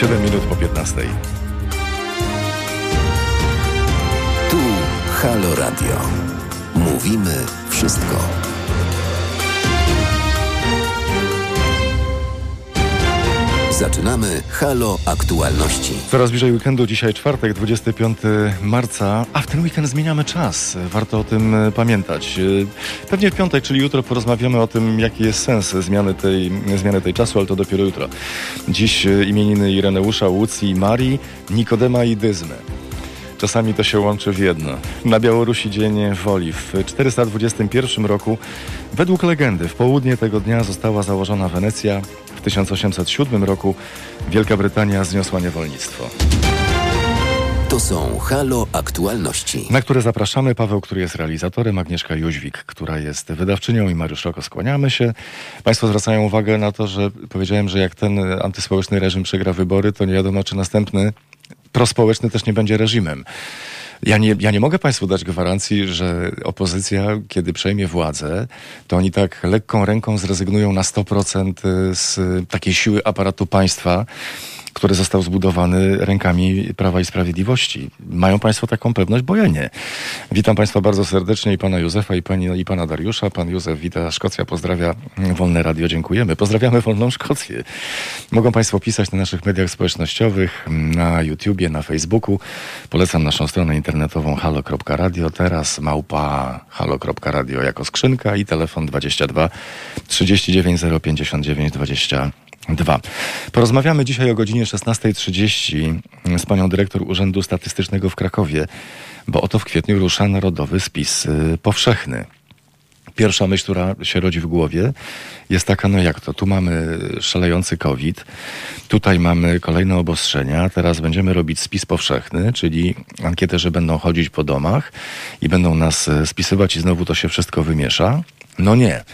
Na zegarach 7 minut po 15. Zaczynamy Halo Aktualności. Coraz bliżej weekendu, dzisiaj czwartek, 25 marca, a w ten weekend zmieniamy czas. Warto o tym e, pamiętać. E, Pewnie w piątek, czyli jutro, porozmawiamy o tym, jaki jest sens zmiany tej, zmiany tej czasu, ale to dopiero jutro. Dziś e, imieniny Ireneusza, Łucji, Marii, Nikodema i Dyzmy. Czasami to się łączy w jedno. Na Białorusi Dzień Woli. W 421 roku, według legendy, w południe tego dnia została założona Wenecja. W 1807 roku Wielka Brytania zniosła niewolnictwo. To są Halo Aktualności. Na które zapraszamy. Paweł, który jest realizatorem, Agnieszka Jóźwik, która jest wydawczynią i Mariusz Roko. Skłaniamy się. Państwo zwracają uwagę na to, że powiedziałem, że jak ten antyspołeczny reżim przegra wybory, to nie wiadomo, czy następny prospołeczny też nie będzie reżimem. Ja nie, ja nie mogę Państwu dać gwarancji, że opozycja, kiedy przejmie władzę, to oni tak lekką ręką zrezygnują na 100% z takiej siły aparatu państwa, który został zbudowany rękami Prawa i Sprawiedliwości. Mają Państwo taką pewność? Bo ja nie. Witam Państwa bardzo serdecznie i Pana Józefa i, pani, i Pana Dariusza. Pan Józef wita Szkocja, pozdrawia Wolne Radio, dziękujemy. Pozdrawiamy Wolną Szkocję. Mogą Państwo pisać na naszych mediach społecznościowych, na YouTubie, na Facebooku. Polecam naszą stronę internetową halo.radio. Teraz małpa halo.radio jako skrzynka i telefon 22 39 059 20 2. Porozmawiamy dzisiaj o godzinie 16.30 z panią dyrektor Urzędu Statystycznego w Krakowie, bo oto w kwietniu rusza Narodowy Spis y, Powszechny. Pierwsza myśl, która się rodzi w głowie, jest taka, no jak to, tu mamy szalejący COVID, tutaj mamy kolejne obostrzenia, teraz będziemy robić spis powszechny, czyli ankieterzy będą chodzić po domach i będą nas y, spisywać i znowu to się wszystko wymiesza. No nie.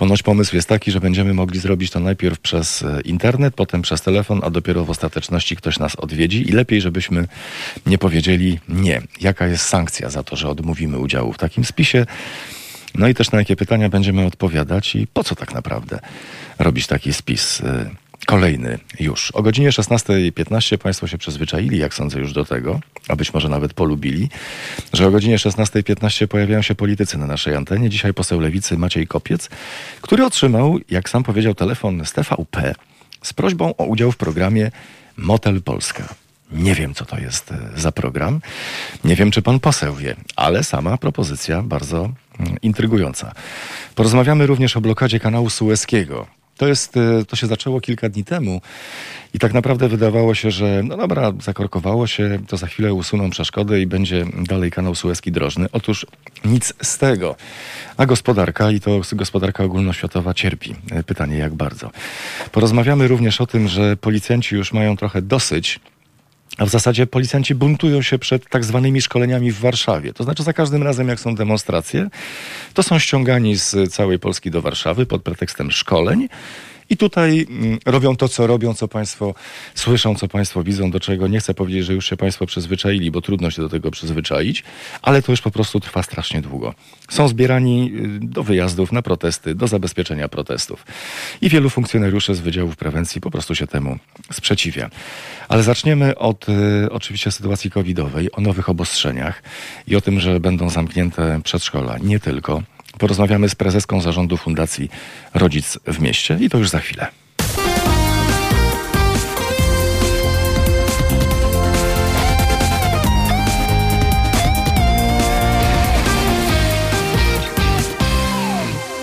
Ponoć pomysł jest taki, że będziemy mogli zrobić to najpierw przez e, internet, potem przez telefon, a dopiero w ostateczności ktoś nas odwiedzi i lepiej, żebyśmy nie powiedzieli nie. Jaka jest sankcja za to, że odmówimy udziału w takim spisie? No i też na jakie pytania będziemy odpowiadać i po co tak naprawdę robić taki spis e, kolejny już. O godzinie 16.15 Państwo się przyzwyczaili, jak sądzę, już do tego, a być może nawet polubili, że o godzinie 16.15 pojawiają się politycy na naszej antenie. Dzisiaj poseł Lewicy Maciej Kopiec, który otrzymał, jak sam powiedział, telefon z TVP z prośbą o udział w programie Motel Polska. Nie wiem, co to jest e, za program. Nie wiem, czy pan poseł wie, ale sama propozycja bardzo mm, intrygująca. Porozmawiamy również o blokadzie kanału Sueskiego. To, jest, e, to się zaczęło kilka dni temu i tak naprawdę wydawało się, że no dobra, zakorkowało się, to za chwilę usuną przeszkody i będzie dalej kanał Suezki drożny. Otóż nic z tego. A gospodarka, i to gospodarka ogólnoświatowa cierpi. E, pytanie jak bardzo. Porozmawiamy również o tym, że policjanci już mają trochę dosyć a w zasadzie policjanci buntują się przed tak zwanymi szkoleniami w Warszawie. To znaczy za każdym razem, jak są demonstracje, to są ściągani z całej Polski do Warszawy pod pretekstem szkoleń. I tutaj mm, robią to, co robią, co Państwo słyszą, co Państwo widzą, do czego nie chcę powiedzieć, że już się Państwo przyzwyczaili, bo trudno się do tego przyzwyczaić, ale to już po prostu trwa strasznie długo. Są zbierani y, do wyjazdów, na protesty, do zabezpieczenia protestów. I wielu funkcjonariuszy z Wydziałów Prewencji po prostu się temu sprzeciwia. Ale zaczniemy od y, oczywiście sytuacji covidowej, o nowych obostrzeniach i o tym, że będą zamknięte przedszkola. Nie tylko. Porozmawiamy z prezeską zarządu Fundacji Rodzic w Mieście i to już za chwilę.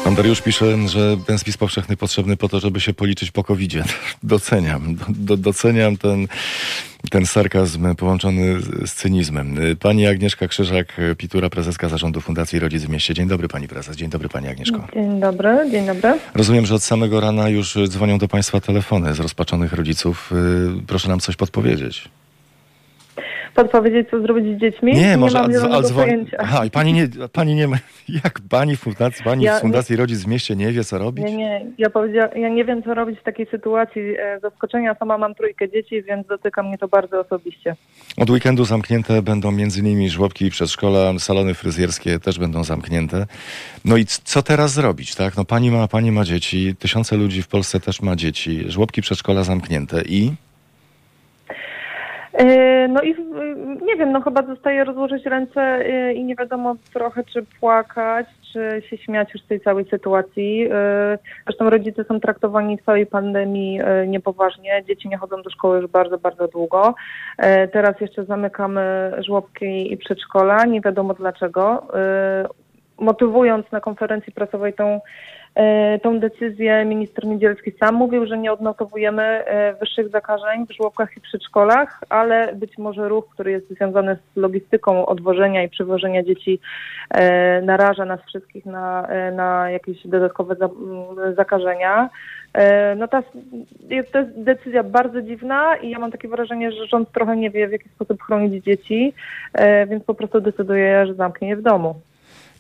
Pan Dariusz pisze, że ten spis powszechny potrzebny po to, żeby się policzyć po covid -zie. Doceniam, do, doceniam ten, ten sarkazm połączony z cynizmem. Pani Agnieszka Krzyżak-Pitura, prezeska zarządu Fundacji Rodzic w Mieście. Dzień dobry pani prezes, dzień dobry pani Agnieszko. Dzień dobry, dzień dobry. Rozumiem, że od samego rana już dzwonią do państwa telefony z rozpaczonych rodziców. Proszę nam coś podpowiedzieć podpowiedzieć, co zrobić z dziećmi? Nie, nie może, ale dzwoni. Aha, i pani nie, pani nie ma, jak pani w fundacji, pani ja, w fundacji nie, Rodzic w mieście nie wie, co robić? Nie, nie, ja powiedziałam, ja nie wiem, co robić w takiej sytuacji e, zaskoczenia. Sama mam trójkę dzieci, więc dotyka mnie to bardzo osobiście. Od weekendu zamknięte będą między innymi żłobki i przedszkola, salony fryzjerskie też będą zamknięte. No i co teraz zrobić, tak? No pani ma, pani ma dzieci, tysiące ludzi w Polsce też ma dzieci, żłobki, przedszkola zamknięte i... E, No i w- nie wiem, no chyba zostaje rozłożyć ręce e, i nie wiadomo trochę, czy płakać, czy się śmiać już z tej całej sytuacji. E, Zresztą rodzice są traktowani w całej pandemii e, niepoważnie. Dzieci nie chodzą do szkoły już bardzo, bardzo długo. Teraz jeszcze zamykamy żłobki i przedszkola, nie wiadomo dlaczego. Motywując na konferencji prasowej tą Tą decyzję minister Niedzielski sam mówił, że nie odnotowujemy e, wyższych zakażeń w żłobkach i przedszkolach, ale być może ruch, który jest związany z logistyką odwożenia i przywożenia dzieci e, naraża nas wszystkich na, e, na jakieś dodatkowe zakażenia. E, No ta, jest, to jest decyzja bardzo dziwna i ja mam takie wrażenie, że rząd trochę nie wie w jaki sposób chronić dzieci, e, więc po prostu decyduje, że zamknie je w domu.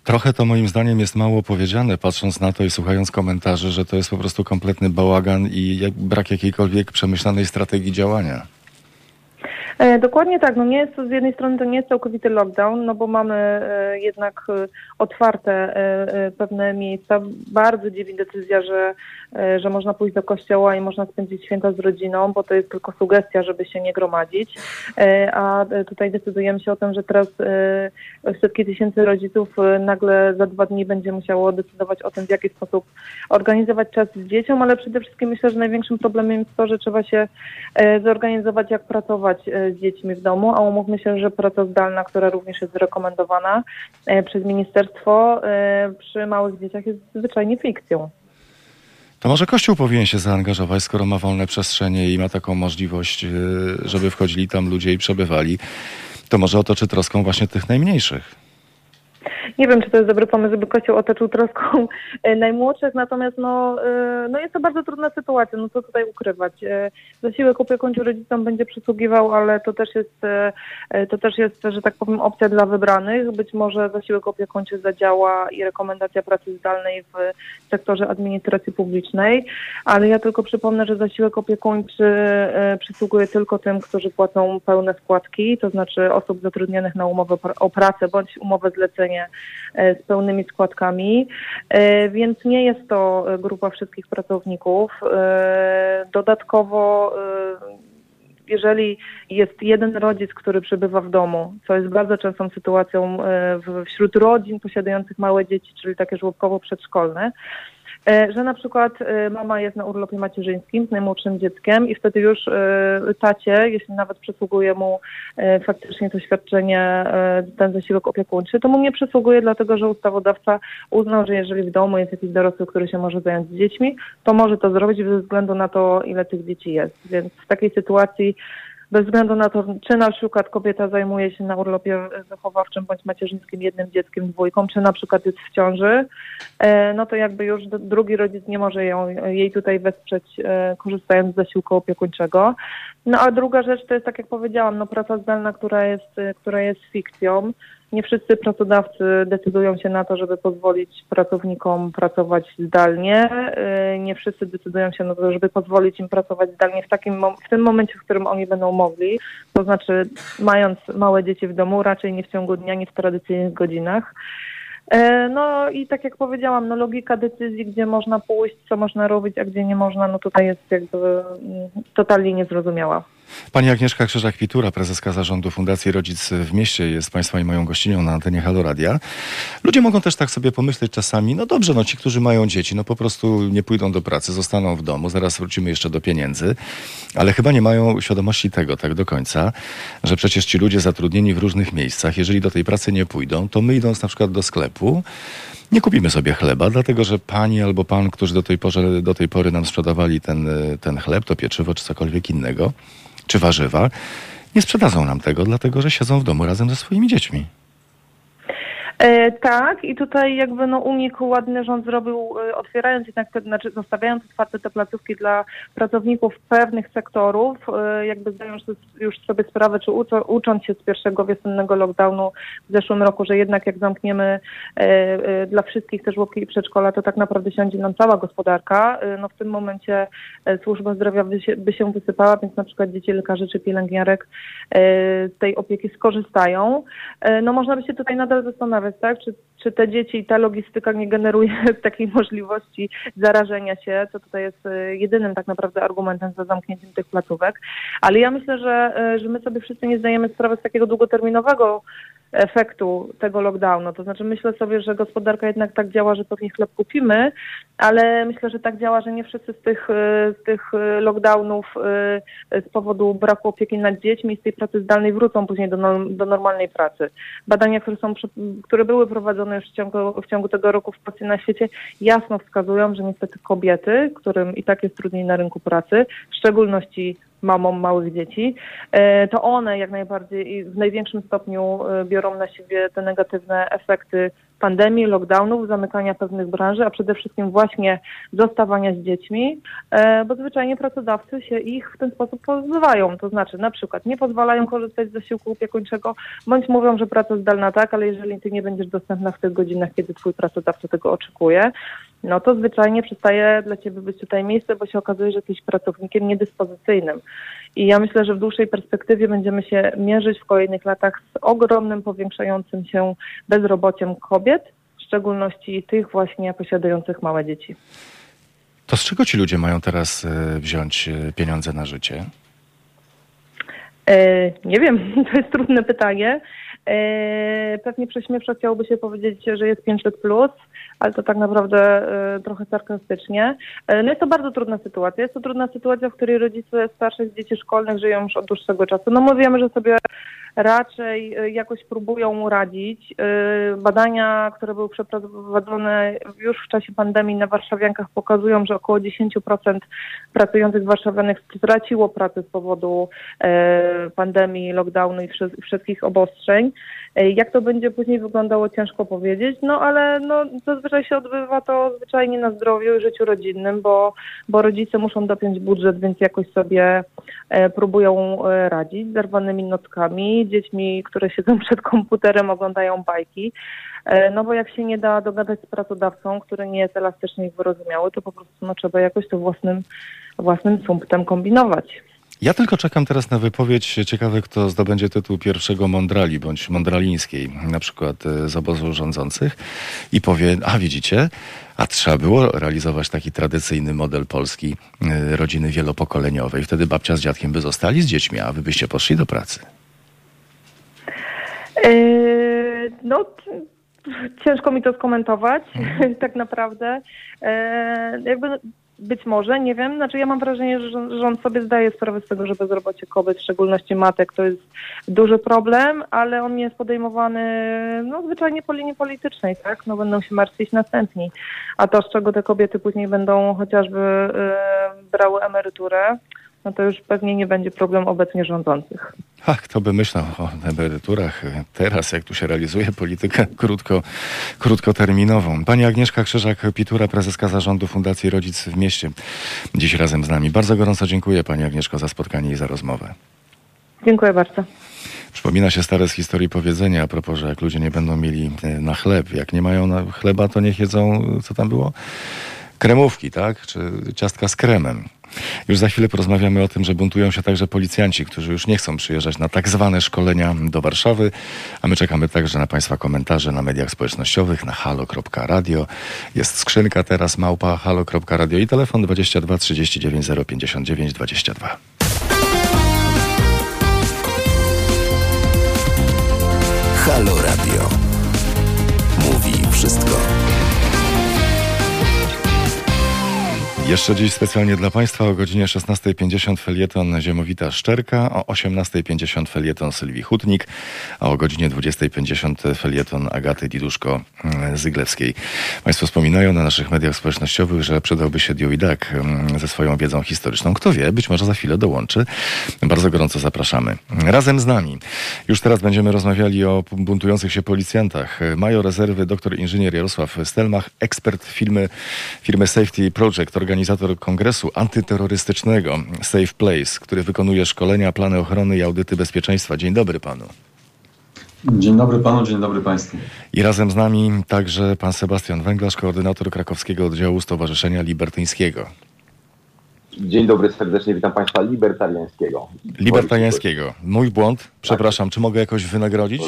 Trochę to moim zdaniem jest mało powiedziane, patrząc na to i słuchając komentarzy, że to jest po prostu kompletny bałagan i brak jakiejkolwiek przemyślanej strategii działania. E, Dokładnie tak. No nie jest to, z jednej strony to nie jest całkowity lockdown, no bo mamy e, jednak e, otwarte pewne miejsca. Bardzo dziwi decyzja, że, że można pójść do kościoła i można spędzić święta z rodziną, bo to jest tylko sugestia, żeby się nie gromadzić. A tutaj decydujemy się o tym, że teraz setki tysięcy rodziców nagle za dwa dni będzie musiało decydować o tym, w jaki sposób organizować czas z dzieciom, ale przede wszystkim myślę, że największym problemem jest to, że trzeba się zorganizować, jak pracować z dziećmi w domu, a umówmy się, że praca zdalna, która również jest rekomendowana e, przez ministerstwo, e, przy małych dzieciach jest zwyczajnie fikcją. To może Kościół powinien się zaangażować, skoro ma wolne przestrzenie i ma taką możliwość, y, żeby wchodzili tam ludzie i przebywali. To może otoczy troską właśnie tych najmniejszych. Nie wiem, czy to jest dobry pomysł, żeby Kościół otoczył troską e, najmłodszych, natomiast no, e, no jest to bardzo trudna sytuacja, no co tutaj ukrywać. E, Zasiłek opiekuńczy rodzicom będzie przysługiwał, ale to też jest, to też jest, że tak powiem, opcja dla wybranych. Być może zasiłek opiekuńczy zadziała i rekomendacja pracy zdalnej w sektorze administracji publicznej, ale ja tylko przypomnę, że zasiłek opiekuńczy przysługuje tylko tym, którzy płacą pełne składki, to znaczy osób zatrudnionych na umowę o pracę bądź umowę zlecenie e, z pełnymi składkami, e, więc nie jest to e, grupa wszystkich pracowników. Dodatkowo jeżeli jest jeden rodzic, który przebywa w domu, co jest bardzo częstą sytuacją wśród rodzin posiadających małe dzieci, czyli takie żłobkowo-przedszkolne, że na przykład e, mama jest na urlopie macierzyńskim z najmłodszym dzieckiem i wtedy już e, tacie, jeśli nawet przysługuje mu e, faktycznie to świadczenie, e, ten zasiłek opiekuńczy, to mu nie przysługuje, dlatego że ustawodawca uznał, że jeżeli w domu jest jakiś dorosły, który się może zająć dziećmi, to może to zrobić bez względu na to, ile tych dzieci jest. Więc w takiej sytuacji bez względu na to, czy na przykład kobieta zajmuje się na urlopie wychowawczym bądź macierzyńskim jednym dzieckiem, dwójką, czy na przykład jest w ciąży, e, no to jakby już drugi rodzic nie może ją, jej tutaj wesprzeć, e, korzystając z zasiłku opiekuńczego. No a druga rzecz to jest, tak jak powiedziałam, no praca zdalna, która jest, która jest fikcją. Nie wszyscy pracodawcy decydują się na to, żeby pozwolić pracownikom pracować zdalnie. E, Nie wszyscy decydują się na to, żeby pozwolić im pracować zdalnie w, takim, w tym momencie, w którym oni będą mogli. To znaczy, mając małe dzieci w domu, raczej nie w ciągu dnia, nie w tradycyjnych godzinach. E, No i tak jak powiedziałam, no logika decyzji, gdzie można pójść, co można robić, a gdzie nie można, no tutaj jest jakby mm, totalnie niezrozumiała. Pani Agnieszka Krzyżak-Pitura, prezeska zarządu Fundacji Rodzic w Mieście, jest Państwa i moją gościnią na antenie Halo Radia. Ludzie mogą też tak sobie pomyśleć czasami, no dobrze, no ci, którzy mają dzieci, no po prostu nie pójdą do pracy, zostaną w domu, zaraz wrócimy jeszcze do pieniędzy, ale chyba nie mają świadomości tego tak do końca, że przecież ci ludzie zatrudnieni w różnych miejscach, jeżeli do tej pracy nie pójdą, to my idąc na przykład do sklepu, nie kupimy sobie chleba, dlatego że pani albo pan, którzy do tej, do tej pory nam sprzedawali ten, ten chleb, to pieczywo czy cokolwiek innego, czy warzywa, nie sprzedadzą nam tego, dlatego że siedzą w domu razem ze swoimi dziećmi. E, tak, i tutaj jakby no unik ładny rząd zrobił, e, otwierając jednak, te, znaczy zostawiając otwarte te placówki dla pracowników pewnych sektorów, e, jakby zdając już sobie sprawę, czy uco, ucząc się z pierwszego wiosennego lockdownu w zeszłym roku, że jednak jak zamkniemy e, e, dla wszystkich te żłobki i przedszkola, to tak naprawdę siądzie nam cała gospodarka. E, no w tym momencie służba zdrowia by się, by się wysypała, więc na przykład dzieci lekarzy czy pielęgniarek z tej opieki skorzystają. No można by się tutaj nadal zastanawiać, tak, czy czy te dzieci i ta logistyka nie generuje takiej możliwości zarażenia się, co tutaj jest e, jedynym tak naprawdę argumentem za zamknięciem tych placówek. Ale ja myślę, że, e, że my sobie wszyscy nie zdajemy sprawy z takiego długoterminowego efektu tego lockdownu. To znaczy myślę sobie, że gospodarka jednak tak działa, że pewnie chleb kupimy, ale myślę, że tak działa, że nie wszyscy z tych, z tych lockdownów z powodu braku opieki nad dziećmi z tej pracy zdalnej wrócą później do, do normalnej pracy. Badania, które, są, które były prowadzone już w ciągu, w ciągu tego roku w Polsce na świecie, jasno wskazują, że niestety kobiety, którym i tak jest trudniej na rynku pracy, w szczególności mamom małych dzieci, e, to one jak najbardziej i w największym stopniu e, biorą na siebie te negatywne efekty pandemii, lockdownów, zamykania pewnych branży, a przede wszystkim właśnie zostawania z dziećmi, e, bo zwyczajnie pracodawcy się ich w ten sposób pozbywają. To znaczy na przykład nie pozwalają korzystać z zasiłku opiekuńczego, bądź mówią, że praca zdalna tak, ale jeżeli ty nie będziesz dostępna w tych godzinach, kiedy twój pracodawca tego oczekuje, no to zwyczajnie przestaje dla ciebie być tutaj miejsce, bo się okazuje, że jesteś pracownikiem niedyspozycyjnym. I ja myślę, że w dłuższej perspektywie będziemy się mierzyć w kolejnych latach z ogromnym powiększającym się bezrobociem kobiet, w szczególności tych właśnie posiadających małe dzieci. To z czego ci ludzie mają teraz e, wziąć e, pieniądze na życie? E, nie wiem, to jest trudne pytanie. Pewnie prześmiewczo chciałoby się powiedzieć, że jest 500 plus, ale to tak naprawdę y, trochę sarkastycznie. Y, no jest to bardzo trudna sytuacja. Jest to trudna sytuacja, w której rodzice starszych dzieci szkolnych żyją już od dłuższego czasu. No my wiemy, że sobie raczej jakoś próbują radzić. Badania, które były przeprowadzone już w czasie pandemii na warszawiankach pokazują, że około 10% pracujących warszawianek straciło pracę z powodu pandemii, lockdownu i wszystkich obostrzeń. Jak to będzie później wyglądało, ciężko powiedzieć, no ale no, zazwyczaj się odbywa to zwyczajnie na zdrowiu i życiu rodzinnym, bo, bo rodzice muszą dopiąć budżet, więc jakoś sobie e, próbują e, radzić z zerwanymi nockami, dziećmi, które siedzą przed komputerem, oglądają bajki. E, no bo jak się nie da dogadać z pracodawcą, który nie jest elastyczny i wyrozumiały, to po prostu no, trzeba jakoś to własnym, własnym sumptem kombinować. Ja tylko czekam teraz na wypowiedź. Ciekawy, kto zdobędzie tytuł pierwszego mądrali bądź mądralińskiej, na przykład e, z obozu rządzących i powie, a widzicie, a trzeba było realizować taki tradycyjny model polski e, rodziny wielopokoleniowej. Wtedy babcia z dziadkiem by zostali z dziećmi, a wy byście poszli do pracy. Yy, no, ciężko mi to skomentować, mhm. tak naprawdę. Yy, jakby być może, nie wiem. Znaczy ja mam wrażenie, że rząd sobie zdaje sprawę z tego, że bezrobocie kobiet, w szczególności matek, to jest duży problem, ale on nie jest podejmowany no, zwyczajnie po linii politycznej, tak? No będą się martwić następni. A to, z czego te kobiety później będą chociażby y, brały emeryturę, no to już pewnie nie będzie problem obecnie rządzących. A kto by myślał o emeryturach teraz, jak tu się realizuje politykę krótko, krótkoterminową. Pani Agnieszka Krzyżak-Pitura, prezeska zarządu Fundacji Rodzic w Mieście, dziś razem z nami. Bardzo gorąco dziękuję Pani Agnieszko za spotkanie i za rozmowę. Dziękuję bardzo. Przypomina się stare z historii powiedzenia a propos, że jak ludzie nie będą mieli e, na chleb, jak nie mają na chleba, to niech jedzą, co tam było? Kremówki, tak? Czy ciastka z kremem. Już za chwilę porozmawiamy o tym, że buntują się także policjanci, którzy już nie chcą przyjeżdżać na tak zwane szkolenia do Warszawy, a my czekamy także na Państwa komentarze na mediach społecznościowych, na halo.radio. Jest skrzynka teraz małpa halo.radio i telefon 22 39 059 22. Halo Radio. Mówi wszystko. Jeszcze dziś specjalnie dla Państwa o godzinie 16.50 felieton Ziemowita Szczerka, o 18.50 felieton Sylwii Hutnik, a o godzinie 20.50 felieton Agaty Diduszko-Zyglewskiej. Państwo wspominają na naszych mediach społecznościowych, że przydałby się Dioidak mm, ze swoją wiedzą historyczną. Kto wie, być może za chwilę dołączy. Bardzo gorąco zapraszamy. Razem z nami. Już teraz będziemy rozmawiali o buntujących się policjantach. Major rezerwy dr inżynier Jarosław Stelmach, ekspert firmy, firmy Safety Project, organizator kongresu antyterrorystycznego Safe Place, który wykonuje szkolenia, plany ochrony i audyty bezpieczeństwa. Dzień dobry panu. Dzień dobry panu, dzień dobry państwu. I razem z nami także pan Sebastian Węglarz, koordynator krakowskiego oddziału Stowarzyszenia Libertyńskiego. Dzień dobry, serdecznie witam Państwa libertariańskiego. Libertariańskiego. Mój błąd, przepraszam, tak. czy mogę jakoś wynagrodzić?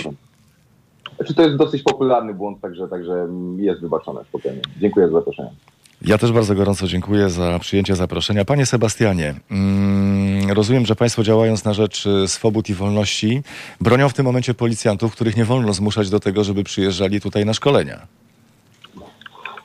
Znaczy to jest dosyć popularny błąd, także, także jest wybaczone spokojnie. Dziękuję za zaproszenie. Ja też bardzo gorąco dziękuję za przyjęcie zaproszenia. Panie Sebastianie, mm, rozumiem, że Państwo działając na rzecz y, swobód i wolności bronią w tym momencie policjantów, których nie wolno zmuszać do tego, żeby przyjeżdżali tutaj na szkolenia.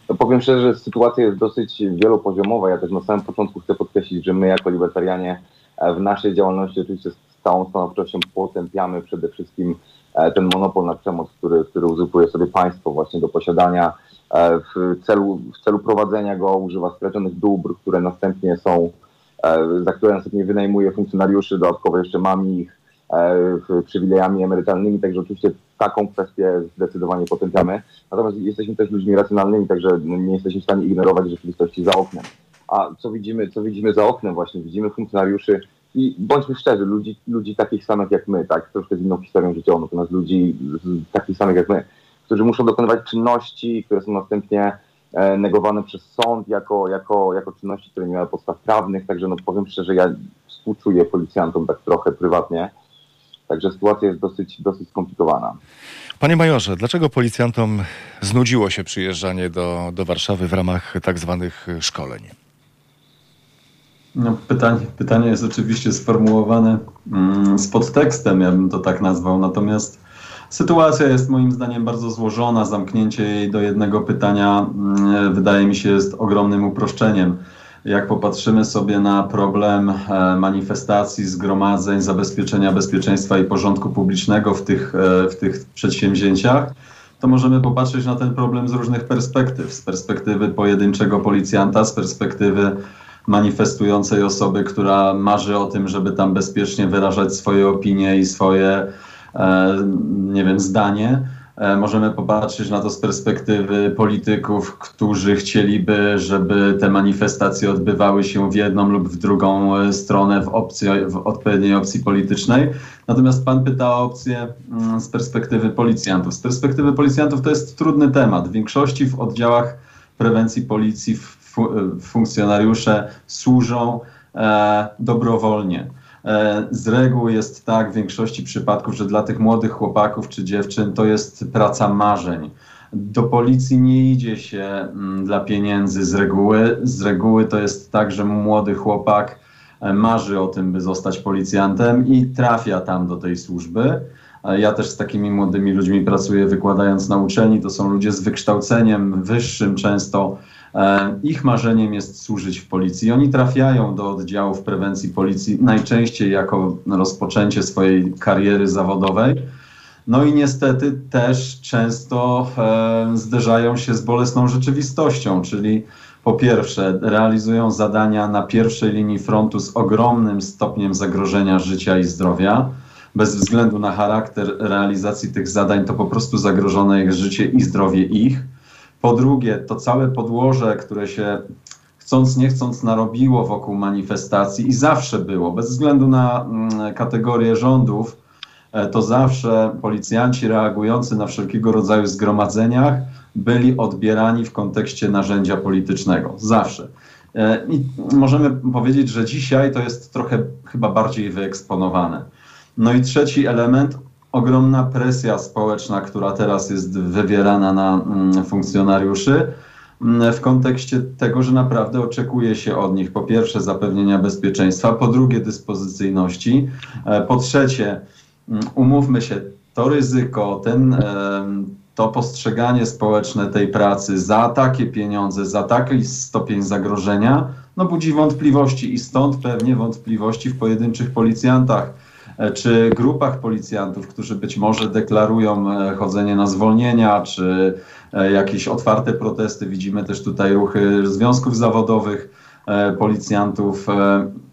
No powiem szczerze, że sytuacja jest dosyć wielopoziomowa. Ja też na samym początku chcę podkreślić, że my jako libertarianie e, w naszej działalności oczywiście z całą stanowczością potępiamy przede wszystkim e, ten monopol na przemoc, który, który sobie państwo właśnie do posiadania w celu, w celu prowadzenia go, używa skradzionych dóbr, które następnie są, za które następnie wynajmuje funkcjonariuszy, dodatkowo jeszcze mami ich przywilejami emerytalnymi, także oczywiście taką kwestię zdecydowanie potępiamy. Natomiast jesteśmy też ludźmi racjonalnymi, także nie jesteśmy w stanie ignorować rzeczywistości za oknem. A co widzimy, co widzimy za oknem właśnie? Widzimy funkcjonariuszy i bądźmy szczerzy, ludzi, ludzi takich samych jak my, tak, troszkę z inną historią życiową, natomiast ludzi takich samych jak my, którzy muszą dokonywać czynności, które są następnie e, negowane przez sąd jako, jako, jako czynności, które nie mają podstaw prawnych, także no powiem szczerze, ja współczuję policjantom tak trochę prywatnie, Także sytuacja jest dosyć, dosyć skomplikowana. Panie majorze, dlaczego policjantom znudziło się przyjeżdżanie do, do Warszawy w ramach tak zwanych szkoleń? No, pytanie, pytanie jest oczywiście sformułowane mm, z podtekstem, ja bym to tak nazwał, natomiast sytuacja jest moim zdaniem bardzo złożona. Zamknięcie jej do jednego pytania mm, wydaje mi się jest ogromnym uproszczeniem jak popatrzymy sobie na problem e, manifestacji, zgromadzeń, zabezpieczenia bezpieczeństwa i porządku publicznego w tych, e, w tych przedsięwzięciach, to możemy popatrzeć na ten problem z różnych perspektyw. Z perspektywy pojedynczego policjanta, z perspektywy manifestującej osoby, która marzy o tym, żeby tam bezpiecznie wyrażać swoje opinie i swoje, nie wiem, zdanie E, możemy popatrzeć na to z perspektywy polityków, którzy chcieliby, żeby te manifestacje odbywały się w jedną lub w drugą e, stronę w, opcji, w odpowiedniej opcji politycznej. Natomiast pan pyta o opcję mm, z perspektywy policjantów. Z perspektywy policjantów to jest trudny temat. W większości w oddziałach prewencji policji e, funkcjonariusze służą e, dobrowolnie. E, z reguły jest tak w większości przypadków, że dla tych młodych chłopaków czy dziewczyn to jest praca marzeń. Do policji nie idzie się mm, dla pieniędzy z reguły. Z reguły to jest tak, że młody chłopak e, marzy o tym, by zostać policjantem i trafia tam do tej służby. E, ja też z takimi młodymi ludźmi pracuję, wykładając na uczelni. To są ludzie z wykształceniem wyższym, często ich marzeniem jest służyć w policji. Oni trafiają do oddziałów prewencji policji najczęściej jako rozpoczęcie swojej kariery zawodowej. No i niestety też często e, zderzają się z bolesną rzeczywistością, czyli po pierwsze realizują zadania na pierwszej linii frontu z ogromnym stopniem zagrożenia życia i zdrowia. Bez względu na charakter realizacji tych zadań, to po prostu zagrożone jest życie i zdrowie ich. Po drugie, to całe podłoże, które się chcąc nie chcąc narobiło wokół manifestacji i zawsze było, bez względu na mm, kategorię rządów, e, to zawsze policjanci reagujący na wszelkiego rodzaju zgromadzeniach byli odbierani w kontekście narzędzia politycznego. Zawsze. E, I możemy powiedzieć, że dzisiaj to jest trochę chyba bardziej wyeksponowane. No i trzeci element, ogromna presja społeczna, która teraz jest wywierana na mm, funkcjonariuszy mm, w kontekście tego, że naprawdę oczekuje się od nich po pierwsze zapewnienia bezpieczeństwa, po drugie dyspozycyjności, e, po trzecie mm, umówmy się, to ryzyko, ten, to postrzeganie społeczne tej pracy za takie pieniądze, za taki stopień zagrożenia, no budzi wątpliwości i stąd pewnie wątpliwości w pojedynczych policjantach czy grupach policjantów, którzy być może deklarują e, chodzenie na zwolnienia, czy e, jakieś otwarte protesty. Widzimy też tutaj ruchy związków zawodowych policjantów.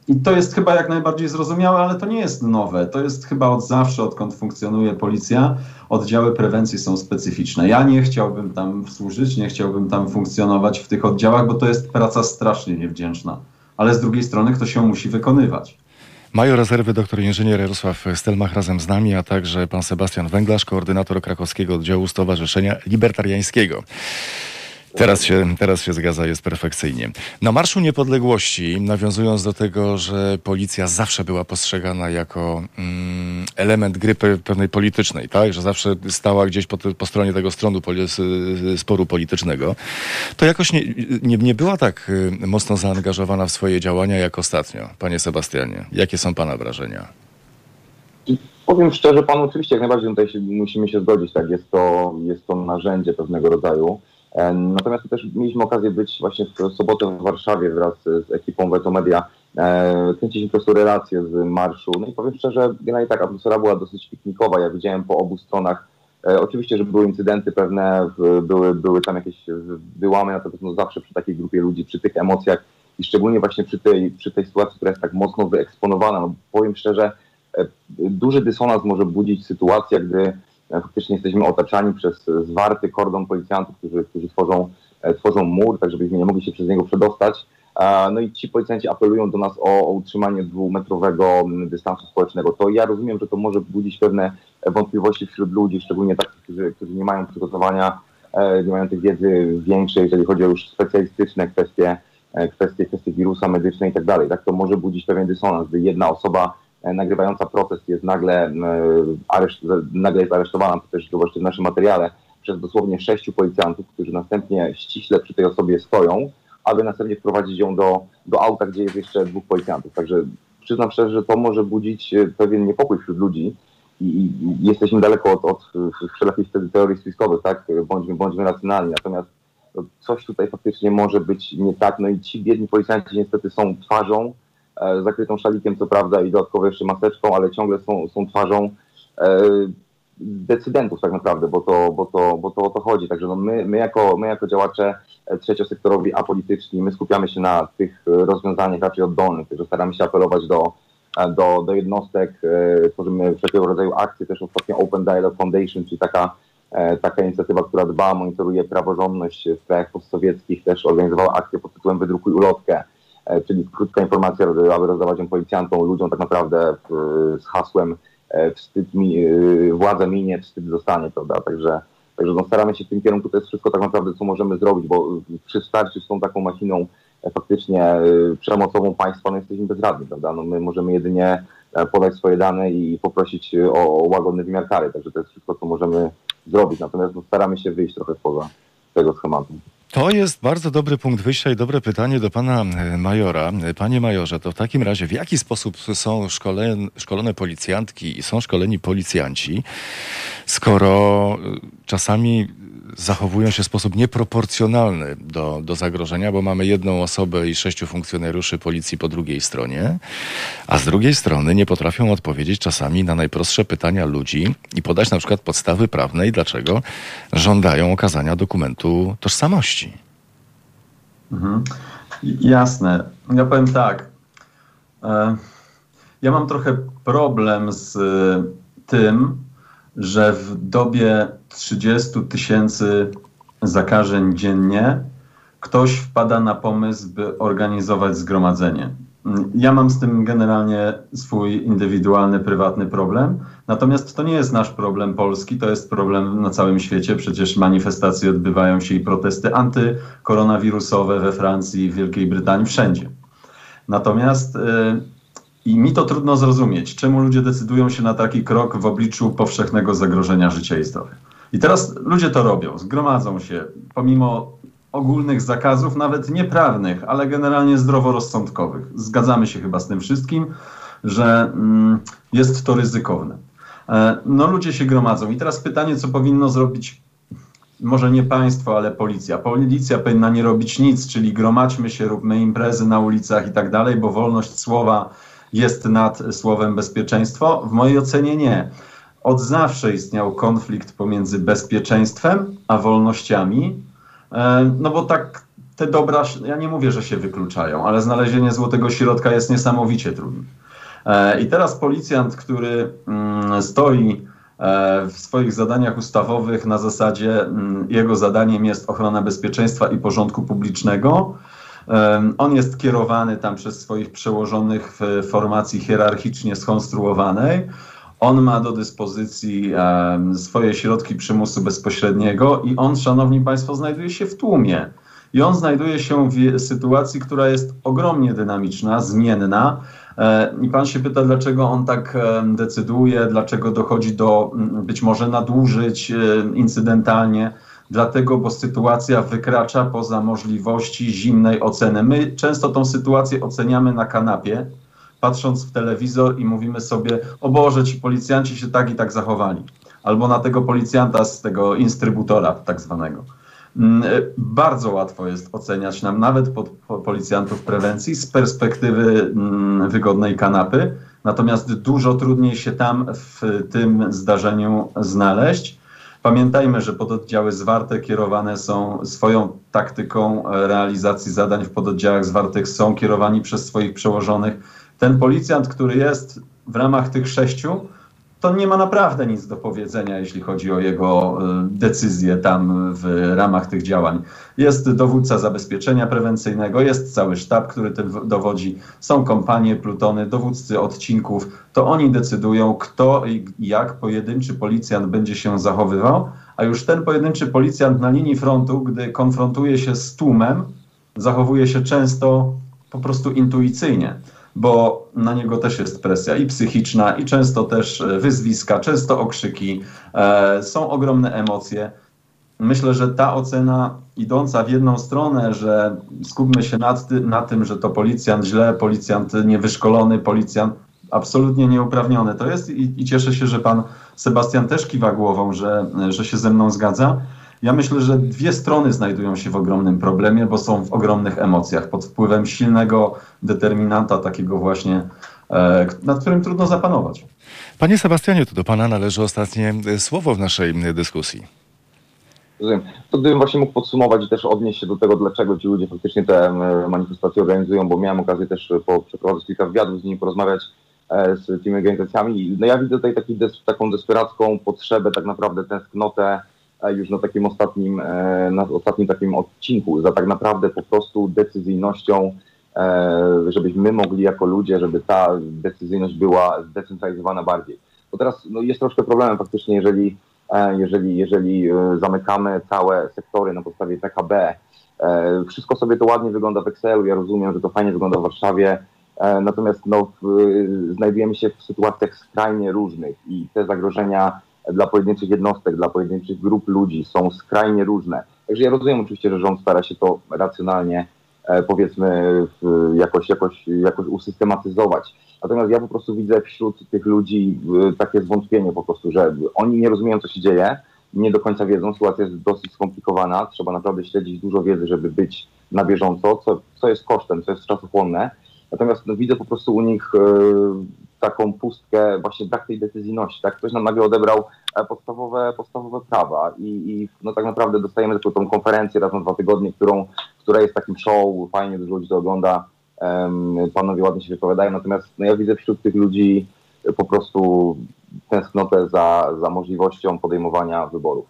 I to jest chyba jak najbardziej zrozumiałe, ale to nie jest nowe. To jest chyba od zawsze, odkąd funkcjonuje policja. Oddziały prewencji są specyficzne. Ja nie chciałbym tam służyć, nie chciałbym tam funkcjonować w tych oddziałach, bo to jest praca strasznie niewdzięczna. Ale z drugiej strony ktoś ją musi wykonywać. Major rezerwy dr inżynier Jarosław Stelmach razem z nami, a także pan Sebastian Węglarz, koordynator krakowskiego oddziału Stowarzyszenia Libertariańskiego. Teraz się, teraz się zgadza, jest perfekcyjnie. Na Marszu Niepodległości, nawiązując do tego, że policja zawsze była postrzegana jako mm, element gry pewnej politycznej, tak? że zawsze stała gdzieś po, po stronie tego stronu poli sporu politycznego, to jakoś nie, nie, nie była tak y, mocno zaangażowana w swoje działania jak ostatnio. Panie Sebastianie, jakie są Pana wrażenia? Powiem szczerze panu, oczywiście jak najbardziej tutaj się, musimy się zgodzić, tak, jest to, jest to narzędzie pewnego rodzaju. Natomiast też mieliśmy okazję być właśnie w sobotę w Warszawie wraz z ekipą Veto Media. E, kręciliśmy po prostu relacje z marszu. No i powiem szczerze, generalnie tak, atmosfera była dosyć piknikowa. Ja widziałem po obu stronach. E, oczywiście, że były incydenty pewne, były, były tam jakieś wyłamy, natomiast no zawsze przy takiej grupie ludzi, przy tych emocjach i szczególnie właśnie przy tej, przy tej sytuacji, która jest tak mocno wyeksponowana, no powiem szczerze, E, duży dysonans może budzić sytuacja, gdy faktycznie jesteśmy otaczani przez zwarty kordon policjantów, którzy, którzy tworzą, e, tworzą mur, tak żebyśmy nie mogli się przez niego przedostać. No i ci policjanci apelują do nas o, o utrzymanie dwumetrowego dystansu społecznego. To ja rozumiem, że to może budzić pewne wątpliwości wśród ludzi, szczególnie takich, którzy, którzy nie mają przygotowania, nie mają tej wiedzy większej, jeżeli chodzi o już specjalistyczne kwestie, kwestie, kwestie wirusa medyczne i tak dalej. Tak to może budzić pewien dysonans, gdy jedna osoba E, nagrywająca protest jest nagle, e, nagle jest aresztowana, to też zobaczcie w naszym materiale, przez dosłownie sześciu policjantów, którzy następnie ściśle przy tej osobie stoją, aby następnie wprowadzić ją do, do auta, gdzie jest jeszcze dwóch policjantów. Także przyznam szczerze, że to może budzić e, pewien niepokój wśród ludzi i, i jesteśmy daleko od, od wszelakich teorii spiskowych, tak? Bądźmy, bądźmy racjonalni. Natomiast no, coś tutaj faktycznie może być nie tak. No i ci biedni policjanci niestety są twarzą E, zakrytą szalikiem, co prawda, i dodatkowo jeszcze maseczką, ale ciągle są, są twarzą e, decydentów tak naprawdę, bo to, bo to, bo to o to chodzi. Także no my, my, jako, my jako działacze e, trzeciosektorowi apolityczni, my skupiamy się na tych rozwiązaniach raczej oddolnych, także staramy się apelować do, do, do jednostek, tworzymy wszelkiego rodzaju akcje, też ostatnio Open Dialogue Foundation, czyli taka, taka inicjatywa, która dba, monitoruje praworządność w krajach postsowieckich, też organizowała akcję pod tytułem Wydrukuj ulotkę, E, czyli krótka informacja, aby rozdawać ją policjantom, ludziom tak naprawdę z hasłem e, wstyd mi, e, władza minie, wstyd zostanie, prawda? Także, także no staramy się w tym kierunku, to jest wszystko tak naprawdę, co możemy zrobić, bo przy starciu z tą taką machiną faktycznie przemocową państwa, no jesteśmy bezradni, prawda? No my możemy jedynie podać swoje dane i poprosić o łagodny wymiar kary, także to jest wszystko, co możemy zrobić, natomiast no, staramy się wyjść trochę poza tego schematu. To jest bardzo dobry punkt wyjścia i dobre pytanie do pana e, majora. Panie majorze, to w takim razie w jaki sposób są szkole, szkolone policjantki i są szkoleni policjanci, skoro e, czasami zachowują się w sposób nieproporcjonalny do, do zagrożenia, bo mamy jedną osobę i sześciu funkcjonariuszy policji po drugiej stronie, a z drugiej strony nie potrafią odpowiedzieć czasami na najprostsze pytania ludzi i podać na przykład podstawy prawnej, dlaczego żądają okazania dokumentu tożsamości. Mhm. Jasne. Ja powiem tak. E, ja mam trochę problem z tym, że w dobie 30 tysięcy zakażeń dziennie ktoś wpada na pomysł, by organizować zgromadzenie. Ja mam z tym generalnie swój indywidualny, prywatny problem. Natomiast to nie jest nasz problem polski, to jest problem na całym świecie. Przecież manifestacje odbywają się i protesty antykoronawirusowe we Francji, w Wielkiej Brytanii, wszędzie. Natomiast yy, i mi to trudno zrozumieć, czemu ludzie decydują się na taki krok w obliczu powszechnego zagrożenia życia i zdrowia. I teraz ludzie to robią, zgromadzą się, pomimo ogólnych zakazów, nawet nieprawnych, ale generalnie zdroworozsądkowych. Zgadzamy się chyba z tym wszystkim, że mm, jest to ryzykowne. E, no ludzie się gromadzą. I teraz pytanie, co powinno zrobić może nie państwo, ale policja. Policja powinna nie robić nic, czyli gromadźmy się, róbmy imprezy na ulicach i tak dalej, bo wolność słowa jest nad słowem bezpieczeństwo? W mojej ocenie nie. Od zawsze istniał konflikt pomiędzy bezpieczeństwem a wolnościami, e, no bo tak te dobra, ja nie mówię, że się wykluczają, ale znalezienie złotego środka jest niesamowicie trudne. E, I teraz policjant, który mm, stoi e, w swoich zadaniach ustawowych na zasadzie mm, jego zadaniem jest ochrona bezpieczeństwa i porządku publicznego, on jest kierowany tam przez swoich przełożonych w formacji hierarchicznie skonstruowanej. On ma do dyspozycji swoje środki przymusu bezpośredniego i on, szanowni państwo, znajduje się w tłumie. I on znajduje się w sytuacji, która jest ogromnie dynamiczna, zmienna. I pan się pyta, dlaczego on tak decyduje, dlaczego dochodzi do być może nadużyć incydentalnie. Dlatego, bo sytuacja wykracza poza możliwości zimnej oceny. My często tą sytuację oceniamy na kanapie, patrząc w telewizor i mówimy sobie, o Boże, ci policjanci się tak i tak zachowali. Albo na tego policjanta z tego instrybutora tak zwanego. Mm, e, bardzo łatwo jest oceniać nam, nawet pod, policjantów prewencji, z perspektywy mm, wygodnej kanapy, natomiast dużo trudniej się tam w tym zdarzeniu znaleźć. Pamiętajmy, że pododdziały zwarte kierowane są swoją taktyką realizacji zadań w pododdziałach zwartych, są kierowani przez swoich przełożonych. Ten policjant, który jest w ramach tych sześciu, to nie ma naprawdę nic do powiedzenia, jeśli chodzi o jego e, decyzje tam w ramach tych działań. Jest dowódca zabezpieczenia prewencyjnego, jest cały sztab, który tym dowodzi, są kompanie, plutony, dowódcy odcinków. To oni decydują, kto i jak pojedynczy policjant będzie się zachowywał, a już ten pojedynczy policjant na linii frontu, gdy konfrontuje się z tłumem, zachowuje się często po prostu intuicyjnie bo na niego też jest presja i psychiczna, i często też e, wyzwiska, często okrzyki, e, są ogromne emocje. Myślę, że ta ocena idąca w jedną stronę, że skupmy się nad ty, na tym, że to policjant źle, policjant niewyszkolony, policjant absolutnie nieuprawniony to jest i, i cieszę się, że pan Sebastian też kiwa głową, że, że się ze mną zgadza. Ja myślę, że dwie strony znajdują się w ogromnym problemie, bo są w ogromnych emocjach, pod wpływem silnego determinanta, takiego właśnie, e, nad którym trudno zapanować. Panie Sebastianie, to do Pana należy ostatnie e, słowo w naszej e, dyskusji. Rozumiem. To gdybym właśnie mógł podsumować i też odnieść się do tego, dlaczego ci ludzie faktycznie te manifestacje organizują, bo miałem okazję też po przeprowadzać kilka wywiadów z nimi porozmawiać z tymi organizacjami. No ja widzę tutaj taki des, taką desperacką potrzebę, tak naprawdę tęsknotę już na takim ostatnim, e, na ostatnim takim odcinku, za tak naprawdę po prostu decyzyjnością, e, żebyśmy mogli jako ludzie, żeby ta decyzyjność była zdecentralizowana bardziej. Bo teraz no, jest troszkę problemem faktycznie, jeżeli, e, jeżeli, jeżeli zamykamy całe sektory na podstawie PKB, wszystko sobie to ładnie wygląda w Excelu, ja rozumiem, że to fajnie wygląda w Warszawie, natomiast no, znajdujemy się w sytuacjach skrajnie różnych i te zagrożenia dla pojedynczych jednostek, dla pojedynczych grup ludzi są skrajnie różne. Także ja rozumiem oczywiście, że rząd stara się to racjonalnie, e, powiedzmy, jakoś, jakoś, jakoś usystematyzować. Natomiast ja po prostu widzę wśród tych ludzi e, takie zwątpienie po prostu, że oni nie rozumieją, co się dzieje, nie do końca wiedzą, sytuacja jest dosyć skomplikowana, trzeba naprawdę śledzić dużo wiedzy, żeby być na bieżąco, co, co jest kosztem, co jest czasochłonne. Natomiast no, widzę po prostu u nich e, taką pustkę, właśnie brak tej decyzyjności. Tak? Ktoś nam nagle odebrał e, podstawowe, podstawowe prawa i, i no tak naprawdę dostajemy taką tą konferencję raz na dwa tygodnie, którą, która jest takim show, fajnie dużo ludzi to ogląda, um, panowie ładnie się wypowiadają, natomiast no ja widzę wśród tych ludzi po prostu tęsknotę za, za możliwością podejmowania wyborów.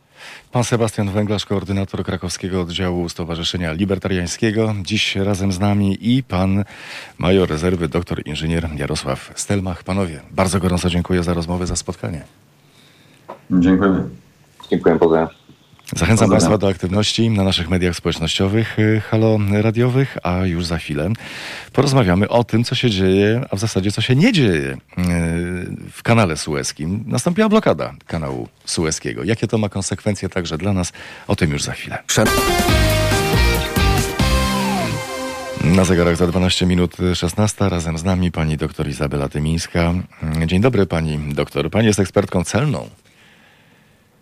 Pan Sebastian Węglarz, koordynator krakowskiego oddziału Stowarzyszenia Libertariańskiego. Dziś razem z nami i pan major rezerwy, doktor inżynier Jarosław Stelmach. Panowie, bardzo gorąco dziękuję za rozmowę, za spotkanie. Dziękujemy. Dziękuję, pozdrawiam. Zachęcam Państwa do aktywności na naszych mediach społecznościowych, y, halo radiowych, a już za chwilę porozmawiamy o tym, co się dzieje, a w zasadzie co się nie dzieje y, w kanale sueskim. Nastąpiła blokada kanału sueskiego. Jakie to ma konsekwencje także dla nas? O tym już za chwilę. Na zegarach za 12 minut 16. Razem z nami pani doktor Izabela Tymińska. Dzień dobry pani doktor. Pani jest ekspertką celną.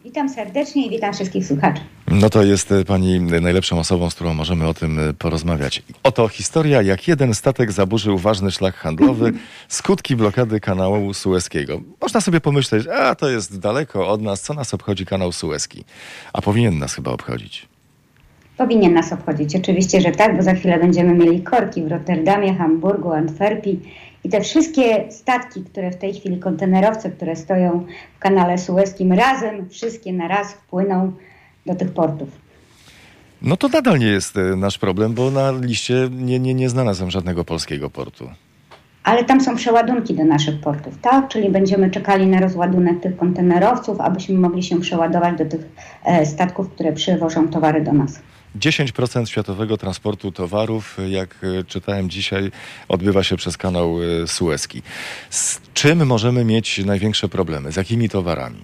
Witam serdecznie i witam wszystkich słuchaczy. No to jest e, pani najlepszą osobą, z którą możemy o tym e, porozmawiać. Oto historia, jak jeden statek zaburzył ważny szlak handlowy, skutki blokady kanału sueskiego. Można sobie pomyśleć, a to jest daleko od nas, co nas obchodzi kanał sueski? A powinien nas chyba obchodzić. Powinien nas obchodzić, oczywiście, że tak, bo za chwilę będziemy mieli korki w Rotterdamie, Hamburgu, Antwerpii i te wszystkie statki, które w tej chwili, kontenerowce, które stoją w kanale sueskim, razem, wszystkie na raz wpłyną do tych portów. No to nadal nie jest e, nasz problem, bo na liście nie, nie, nie znalazłem żadnego polskiego portu. ale tam są przeładunki do naszych portów, tak? Czyli będziemy czekali na rozładunek tych kontenerowców, abyśmy mogli się przeładować do tych e, statków, które przywożą towary do nas. 10% światowego transportu towarów, jak e, czytałem dzisiaj, odbywa się przez kanał e, Suezki. Z czym możemy mieć największe problemy? Z jakimi towarami?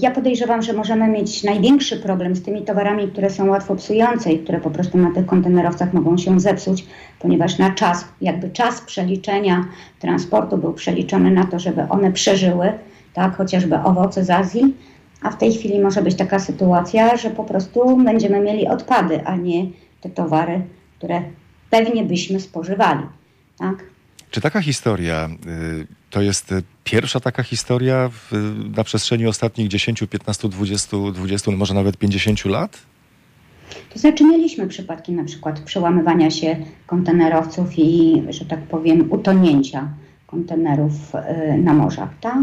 Ja podejrzewam, że możemy mieć największy problem z tymi towarami, które są łatwo psujące i które po prostu na tych kontenerowcach mogą się zepsuć, ponieważ na czas, jakby czas przeliczenia transportu był przeliczony na to, żeby one przeżyły, tak, chociażby owoce z Azji, a w tej chwili może być taka sytuacja, że po prostu będziemy mieli odpady, a nie te towary, które pewnie byśmy spożywali. Tak? Czy taka historia y, to jest pierwsza taka historia w, na przestrzeni ostatnich 10, 15, 20, 20, może nawet 50 lat? To znaczy mieliśmy przypadki na przykład przełamywania się kontenerowców i, że tak powiem, utonięcia kontenerów y, na morzach, tak?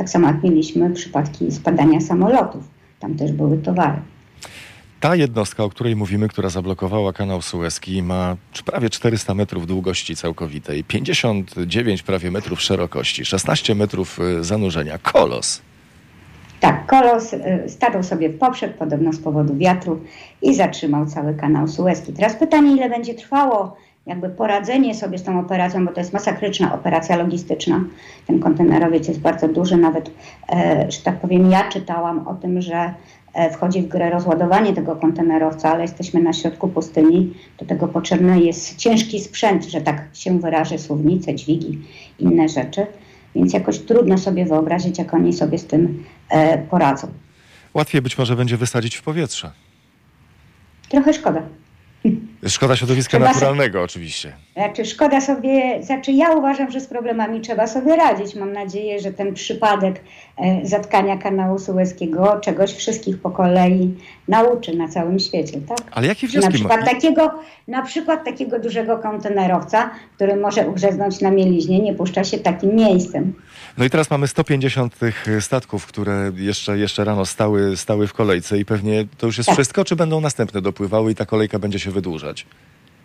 Tak samo jak mieliśmy przypadki spadania samolotów. Tam też były towary. Ta jednostka, o której mówimy, która zablokowała kanał Suezki, ma prawie 400 metrów długości całkowitej, 59 prawie metrów szerokości, 16 metrów y, zanurzenia. Kolos. Tak, kolos y, stanął sobie w poprzek, podobno z powodu wiatru i zatrzymał cały kanał Suezki. Teraz pytanie, ile będzie trwało jakby poradzenie sobie z tą operacją, bo to jest masakryczna operacja logistyczna. Ten kontenerowiec jest bardzo duży, nawet, e, że tak powiem, ja czytałam o tym, że e, wchodzi w grę rozładowanie tego kontenerowca, ale jesteśmy na środku pustyni. Do tego potrzebny jest ciężki sprzęt, że tak się wyrażę, słownice, dźwigi, inne rzeczy. Więc jakoś trudno sobie wyobrazić, jak oni sobie z tym e, poradzą. Łatwiej być może będzie wysadzić w powietrze. Trochę szkoda. Szkoda środowiska trzeba naturalnego sobie, oczywiście. Znaczy szkoda sobie, znaczy ja uważam, że z problemami trzeba sobie radzić. Mam nadzieję, że ten przypadek e, zatkania kanału Suezkiego czegoś wszystkich po kolei nauczy na całym świecie, tak? Ale jakie wnioski na przykład, takiego, na przykład takiego dużego kontenerowca, który może ugrzeznąć na mieliźnie, nie puszcza się takim miejscem. No i teraz mamy 150 tych statków, które jeszcze, jeszcze rano stały, stały w kolejce i pewnie to już jest tak. wszystko, czy będą następne dopływały i ta kolejka będzie się wydłużać?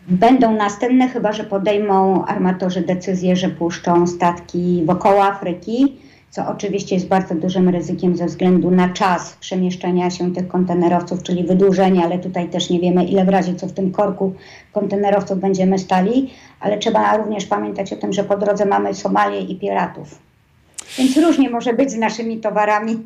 Będą następne, chyba że podejmą armatorzy decyzję, że puszczą statki wokoło Afryki, co oczywiście jest bardzo dużym ryzykiem ze względu na czas przemieszczania się tych kontenerowców, czyli wydłużenie, ale tutaj też nie wiemy, ile w razie co w tym korku kontenerowców będziemy stali, ale trzeba również pamiętać o tym, że po drodze mamy Somalię i piratów. Więc różnie może być z naszymi towarami.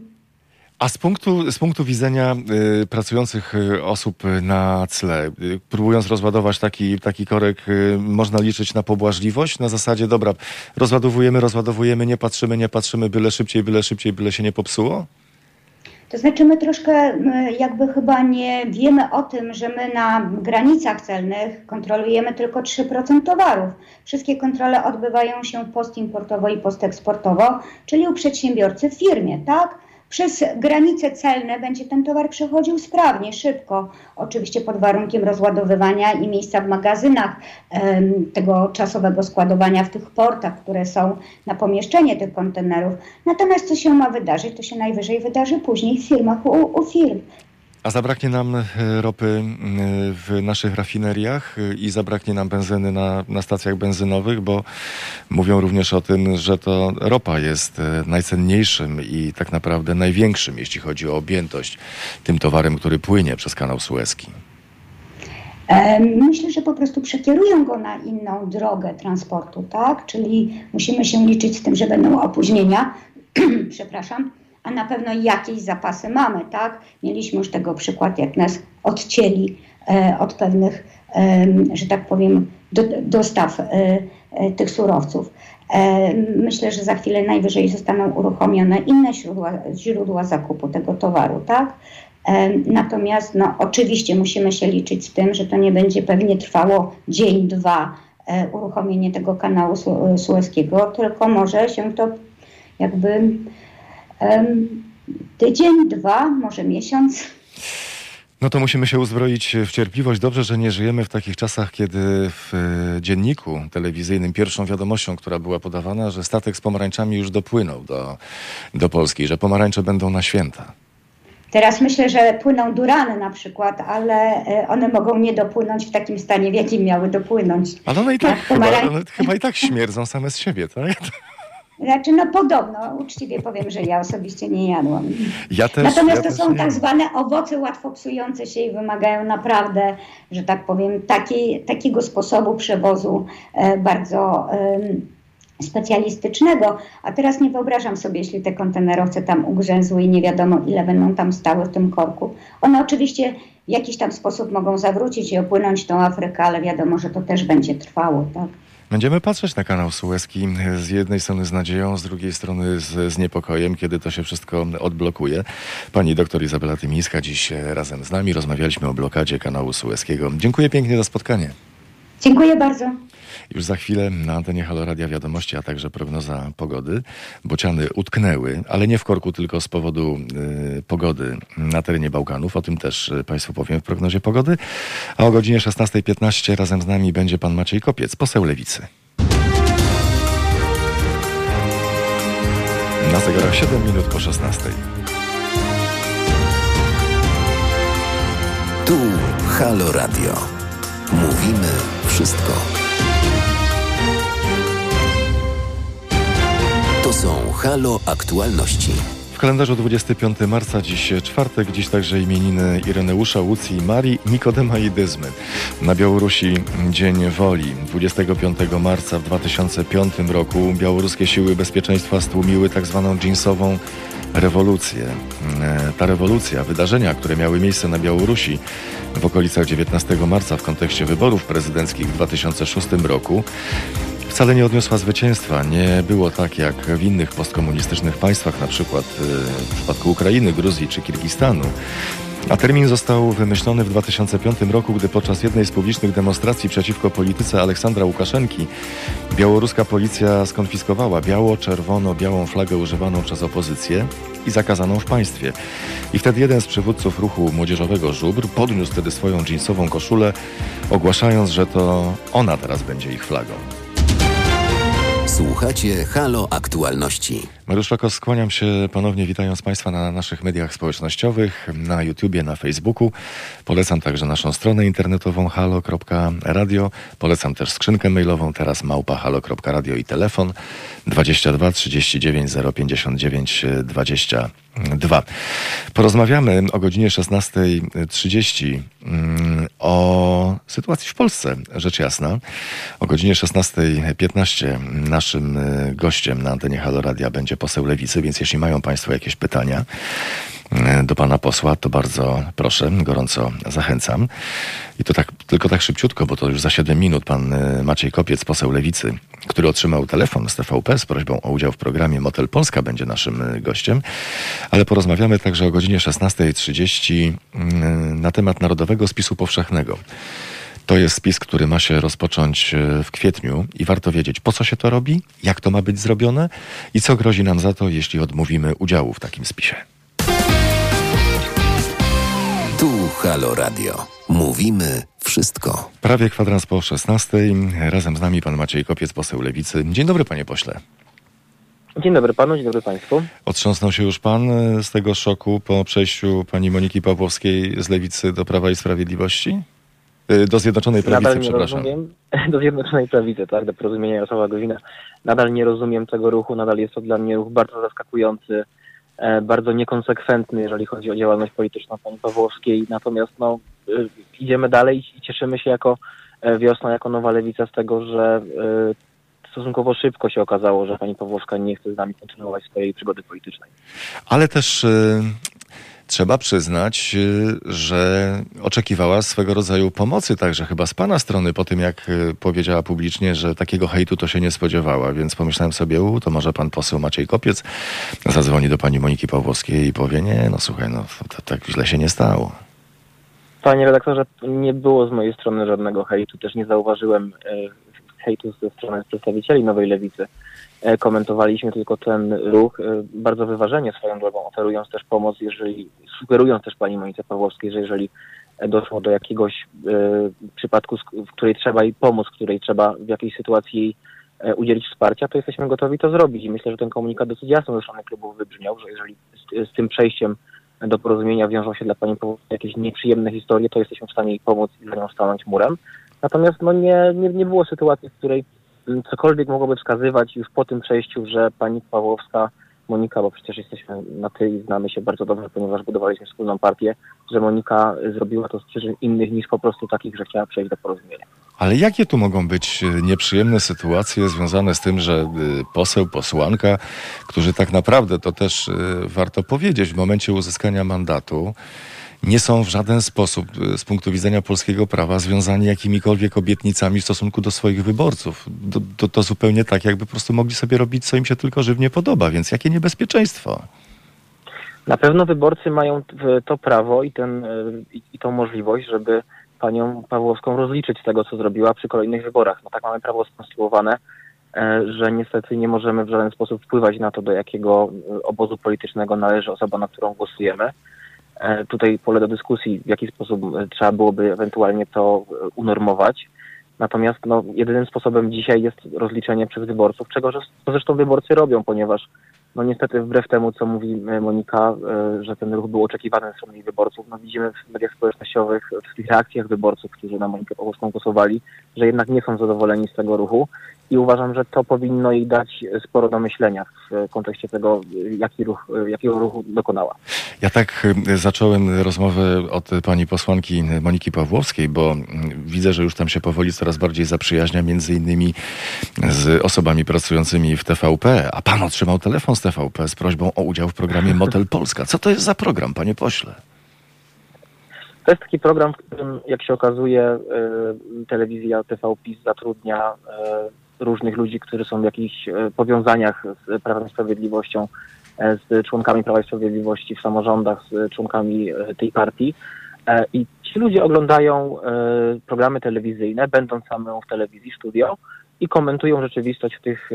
A z punktu, z punktu widzenia y, pracujących y, osób na cle, y, próbując rozładować taki, taki korek, y, można liczyć na pobłażliwość? Na zasadzie, dobra, rozładowujemy, rozładowujemy, nie patrzymy, nie patrzymy, byle szybciej, byle szybciej, byle się nie popsuło? To znaczy my troszkę jakby chyba nie wiemy o tym, że my na granicach celnych kontrolujemy tylko 3% towarów. Wszystkie kontrole odbywają się postimportowo i posteksportowo, czyli u przedsiębiorcy w firmie, tak? Przez granice celne będzie ten towar przechodził sprawnie, szybko, oczywiście pod warunkiem rozładowywania i miejsca w magazynach, tego czasowego składowania w tych portach, które są na pomieszczenie tych kontenerów. Natomiast co się ma wydarzyć, to się najwyżej wydarzy później w firmach u, u firm. A zabraknie nam e, ropy e, w naszych rafineriach e, i zabraknie nam benzyny na, na stacjach benzynowych, bo mówią również o tym, że to ropa jest najcenniejszym i tak naprawdę największym, jeśli chodzi o objętość tym towarem, który płynie przez kanał Suezki. Myślę, że po prostu przekierują go na inną drogę transportu, tak? Czyli musimy się liczyć z tym, że będą opóźnienia, przepraszam, a na pewno jakieś zapasy mamy, tak? Mieliśmy już tego przykład, jak nas odcięli e, od pewnych, e, że tak powiem, do, dostaw e, e tych surowców. E, myślę, że za chwilę najwyżej zostaną uruchomione inne źródła, źródła zakupu tego towaru, tak? E, natomiast no, oczywiście musimy się liczyć z tym, że to nie będzie pewnie trwało dzień, dwa uruchomienie tego kanału sueskiego, tylko może się to jakby tydzień, dwa, może miesiąc. No to musimy się uzbroić w cierpliwość. Dobrze, że nie żyjemy w takich czasach, kiedy w e, dzienniku telewizyjnym pierwszą wiadomością, która była podawana, że statek z pomarańczami już dopłynął do, do Polski, że pomarańcze będą na święta. Teraz myślę, że płyną durany na przykład, ale e, one mogą nie dopłynąć w takim stanie, w jakim miały dopłynąć. Ale one i tak, Tak, chyba, one chyba i tak śmierdzą same z siebie, tak? Znaczy, no podobno, uczciwie powiem, że ja osobiście nie jadłam. Ja też, Natomiast ja to są tak zwane owoce łatwo psujące się i wymagają naprawdę, że tak powiem, takiej, takiego sposobu przewozu e, bardzo em, specjalistycznego. A teraz nie wyobrażam sobie, jeśli te kontenerowce tam ugrzęzły i nie wiadomo ile będą tam stały w tym korku. One oczywiście w jakiś tam sposób mogą zawrócić i opłynąć tą Afrykę, ale wiadomo, że to też będzie trwało, tak? Będziemy patrzeć na kanał Suezki z jednej strony z nadzieją, z drugiej strony z, z niepokojem, kiedy to się wszystko odblokuje. Pani doktor Izabela Tymińska dziś e, razem z nami rozmawialiśmy o blokadzie kanału Suezkiego. Dziękuję pięknie za spotkanie. Dziękuję bardzo. Już za chwilę na antenie Haloradia Wiadomości, a także prognoza pogody. Bociany utknęły, ale nie w korku, tylko z powodu y, pogody na terenie Bałkanów. O tym też y, Państwu powiem w prognozie pogody. A o godzinie 16.15 razem z nami będzie pan Maciej Kopiec, poseł Lewicy. Na zegarach 7 minut po 16. Tu Halo Radio. Mówimy wszystko. To są Halo Aktualności. W kalendarzu 25 marca, dziś czwartek, dziś także imieniny Ireneusza, Łucji i Marii, Nikodema i Dyzmy. Na Białorusi Dzień Woli. 25 marca w 2005 roku białoruskie siły bezpieczeństwa stłumiły tak zwaną dżinsową rewolucję. E, Ta rewolucja, wydarzenia, które miały miejsce na Białorusi w okolicach 19 marca w kontekście wyborów prezydenckich w 2006 roku, wcale nie odniosła zwycięstwa. Nie było tak jak w innych postkomunistycznych państwach, na przykład y, w przypadku Ukrainy, Gruzji czy Kirgistanu. A termin został wymyślony w 2005 roku, gdy podczas jednej z publicznych demonstracji przeciwko polityce Aleksandra Łukaszenki białoruska policja skonfiskowała biało-czerwono-białą flagę używaną przez opozycję i zakazaną w państwie. I wtedy jeden z przywódców ruchu młodzieżowego Żubr podniósł wtedy swoją dżinsową koszulę, ogłaszając, że to ona teraz będzie ich flagą. Słuchacie Halo Aktualności. Mariusz Szakos, skłaniam się ponownie, witając Państwa na naszych mediach społecznościowych, na YouTubie, na Facebooku. Polecam także naszą stronę internetową halo.radio. Polecam też skrzynkę mailową, teraz małpa halo.radio i telefon 22 39 059 22. Porozmawiamy o godzinie 16.30 mm, o sytuacji w Polsce, rzecz jasna. O godzinie 16.15 naszym y, gościem na antenie Halo Radia będzie poseł Lewicy, więc jeśli mają Państwo jakieś pytania do pana posła, to bardzo proszę, gorąco zachęcam. I to tak, tylko tak szybciutko, bo to już za 7 minut pan y, Maciej Kopiec, poseł Lewicy, który otrzymał telefon z TVP z prośbą o udział w programie Motel Polska będzie naszym y, gościem. Ale porozmawiamy także o godzinie 16.30 y, na temat Narodowego Spisu Powszechnego. To jest spis, który ma się rozpocząć e, w kwietniu i warto wiedzieć, po co się to robi, jak to ma być zrobione i co grozi nam za to, jeśli odmówimy udziału w takim spisie. Tu Halo Radio. Mówimy wszystko. Prawie kwadrans po 16. Razem z nami pan Maciej Kopiec, poseł Lewicy. Dzień dobry, panie pośle. Dzień dobry panu, dzień dobry państwu. Otrząsnął się już pan e, z tego szoku po przejściu pani Moniki Pawłowskiej z Lewicy do Prawa i Sprawiedliwości? E, Do Zjednoczonej Prawicy, Nadal nie przepraszam. rozumiem, do Zjednoczonej Prawicy, tak, do porozumienia Jarosława Gowina. Nadal nie rozumiem tego ruchu, nadal jest to dla mnie ruch bardzo zaskakujący, bardzo niekonsekwentny, jeżeli chodzi o działalność polityczną pani Pawłowskiej. Natomiast no, e, idziemy dalej i cieszymy się jako e, wiosna, jako nowa lewica z tego, że e, stosunkowo szybko się okazało, że pani Pawłowska nie chce z nami kontynuować swojej przygody politycznej. Ale też y, trzeba przyznać, y, że oczekiwała swego rodzaju pomocy także chyba z pana strony po tym, jak y, powiedziała publicznie, że takiego hejtu to się nie spodziewała. Więc pomyślałem sobie, u, to może pan poseł Maciej Kopiec zadzwoni do pani Moniki Pawłowskiej i powie, nie, no słuchaj, no to, tak źle się nie stało. Panie redaktorze, nie było z mojej strony żadnego hejtu. Też nie zauważyłem e, hejtu ze strony przedstawicieli Nowej Lewicy. E, komentowaliśmy tylko ten ruch e, bardzo wyważenie swoją drogą, oferując też pomoc, jeżeli, sugerując też pani Monice Pawłowskiej, że jeżeli doszło do jakiegoś e, przypadku, w której trzeba jej pomóc, w której trzeba w jakiejś sytuacji jej udzielić wsparcia, to jesteśmy gotowi to zrobić. I myślę, że ten komunikat dosyć jasno ze strony klubów wybrzmiał, że jeżeli z, z tym przejściem do porozumienia wiążą się dla pani jakieś nieprzyjemne historie, to jesteśmy w stanie jej pomóc i za nią stanąć murem. Natomiast no, nie, nie, nie było sytuacji, w której cokolwiek mogłoby wskazywać już po tym przejściu, że pani Pawłowska, Monika, bo przecież jesteśmy na ty i znamy się bardzo dobrze, ponieważ budowaliśmy wspólną partię, że Monika zrobiła to z przyczyn innych niż po prostu takich, że chciała przejść do porozumienia. Ale jakie tu mogą być e, nieprzyjemne sytuacje związane z tym, że e, poseł, posłanka, którzy tak naprawdę, to też e, warto powiedzieć, w momencie uzyskania mandatu, nie są w żaden sposób z punktu widzenia polskiego prawa związani jakimikolwiek obietnicami w stosunku do swoich wyborców. To, to, to, zupełnie tak, jakby po prostu mogli sobie robić, co im się tylko żywnie podoba, więc jakie niebezpieczeństwo? Na pewno wyborcy mają to prawo i, ten, i, i tą możliwość, żeby panią Pawłowską rozliczyć z tego, co zrobiła przy kolejnych wyborach. No tak mamy prawo skonstruowane, e, że niestety nie możemy w żaden sposób wpływać na to, do jakiego e, obozu politycznego należy osoba, na którą głosujemy. E, tutaj pole do dyskusji, w jaki sposób trzeba byłoby ewentualnie to unormować. Natomiast no, jedynym sposobem dzisiaj jest rozliczenie przez wyborców, czego zresztą wyborcy robią, ponieważ no niestety wbrew temu, co mówi e, Monika, e, że ten ruch był oczekiwany ze strony wyborców, no widzimy w mediach społecznościowych, w tych reakcjach wyborców, którzy na Monikę Pawłowską głosowali, że jednak nie są zadowoleni z tego ruchu i uważam, że to powinno jej dać sporo do myślenia w kontekście tego, jaki ruch, jakiego ruchu dokonała. Ja tak zacząłem rozmowę od pani posłanki Moniki Pawłowskiej, bo widzę, że już tam się powoli coraz bardziej zaprzyjaźnia między innymi z osobami pracującymi w TVP, a pan otrzymał telefon z TVP z prośbą o udział w programie Motel Polska. Co to jest za program, panie pośle? To jest taki program, w którym, jak się okazuje, y, telewizja TV PiS zatrudnia y, różnych ludzi, którzy są w jakichś e, powiązaniach z Prawem i Sprawiedliwością, e, z członkami Prawa i Sprawiedliwości w samorządach, z członkami e, tej partii. I ci ludzie oglądają programy telewizyjne, będąc samą w telewizji, studio i komentują rzeczywistość tych,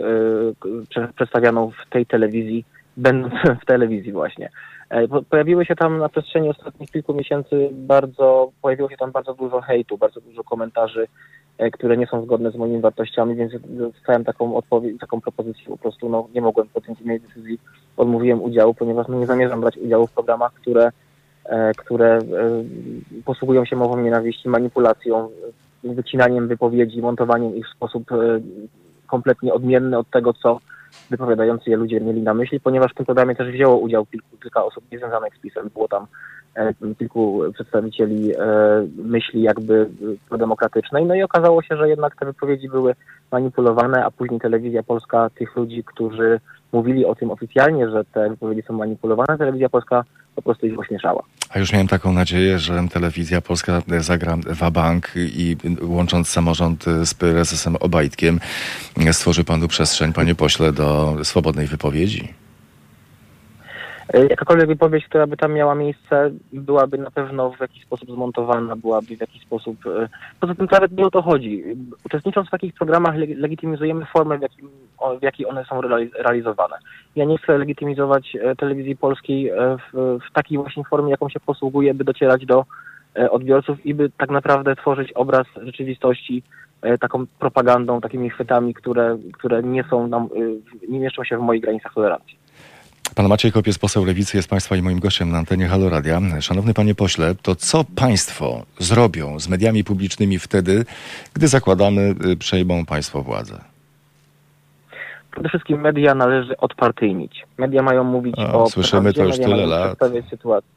przedstawianą w tej telewizji, będąc w telewizji właśnie. Pojawiły się tam na przestrzeni ostatnich kilku miesięcy bardzo, pojawiło się tam bardzo dużo hejtu, bardzo dużo komentarzy E, które nie są zgodne z moimi wartościami, więc dostałem taką odpowiedź, taką propozycję, po prostu no, nie mogłem podjąć innej decyzji, odmówiłem udziału, ponieważ no, nie zamierzam brać udziału w programach, które, e, które e, posługują się mową nienawiści, manipulacją, wycinaniem wypowiedzi, montowaniem ich w sposób kompletnie odmienny od tego, co wypowiadający je ludzie mieli na myśli, ponieważ w tym programie też wzięło udział kilku, kilka osób niezwiązanych z PiSem. Było tam E, kilku przedstawicieli e, myśli jakby prodemokratycznej. No i okazało się, że jednak te wypowiedzi były manipulowane, a później telewizja polska tych ludzi, którzy mówili o tym oficjalnie, że te wypowiedzi są manipulowane, telewizja polska po prostu ich ośmieszała. A już miałem taką nadzieję, że telewizja polska zagra wabank i łącząc samorząd z prezesem Obajtkiem stworzy panu przestrzeń, panie pośle, do swobodnej wypowiedzi. E, jakakolwiek wypowiedź, która by tam miała miejsce, byłaby na pewno w jakiś sposób zmontowana, byłaby w jakiś sposób... E, poza tym nawet nie o to chodzi. Uczestnicząc w takich programach legitymizujemy formę, w, jakim, w jakiej one są realizowane. Ja nie chcę legitymizować e, telewizji polskiej w, w takiej właśnie formie, jaką się posługuje, by docierać do odbiorców i by tak naprawdę tworzyć obraz rzeczywistości taką propagandą, takimi chwytami, które, które nie są nam, nie mieszczą się w moich granicach tolerancji. Pan Maciej Kopiec, poseł Lewicy, jest Państwa i moim gościem na antenie Halo Radia. Szanowny Panie Pośle, to co Państwo zrobią z mediami publicznymi wtedy, gdy zakładamy, y, przejmą Państwo władzę? Przede wszystkim media należy odpartyjnić. Media mają mówić o... o słyszymy to już tyle lat. Sytuacji.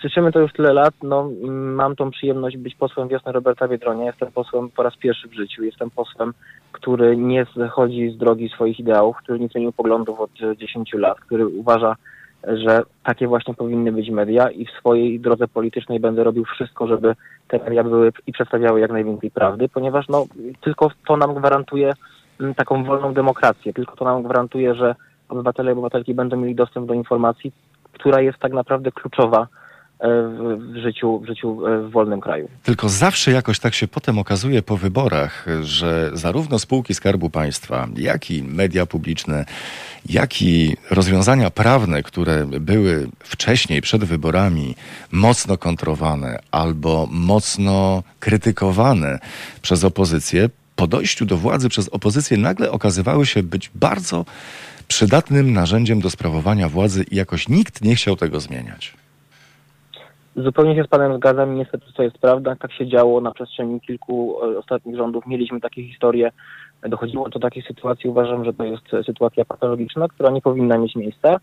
Słyszymy to już tyle lat. No, mam tą przyjemność być posłem wiosny Roberta Biedronia. Jestem posłem po raz pierwszy w życiu. Jestem posłem, który nie zchodzi z drogi swoich ideałów, który nie zmienił poglądów od 10 lat, który uważa, że takie właśnie powinny być media i w swojej drodze politycznej będę robił wszystko, żeby te media były i przedstawiały jak najwięcej prawdy, ponieważ no, tylko to nam gwarantuje mm, taką wolną demokrację, tylko to nam gwarantuje, że obywatele i obywatelki będą mieli dostęp do informacji, która jest tak naprawdę kluczowa w życiu, w życiu e, w wolnym kraju. Tylko zawsze jakoś tak się potem okazuje po wyborach, że zarówno spółki Skarbu Państwa, jak i media publiczne, jak i rozwiązania prawne, które były wcześniej przed wyborami mocno kontrowane albo mocno krytykowane przez opozycję, po dojściu do władzy przez opozycję nagle okazywały się być bardzo przydatnym narzędziem do sprawowania władzy i jakoś nikt nie chciał tego zmieniać. Zupełnie się z Panem zgadzam i niestety to jest prawda. Tak się działo na przestrzeni kilku e, ostatnich rządów. Mieliśmy takie historie, dochodziło do takiej sytuacji. Uważam, że to jest sytuacja patologiczna, która nie powinna mieć miejsca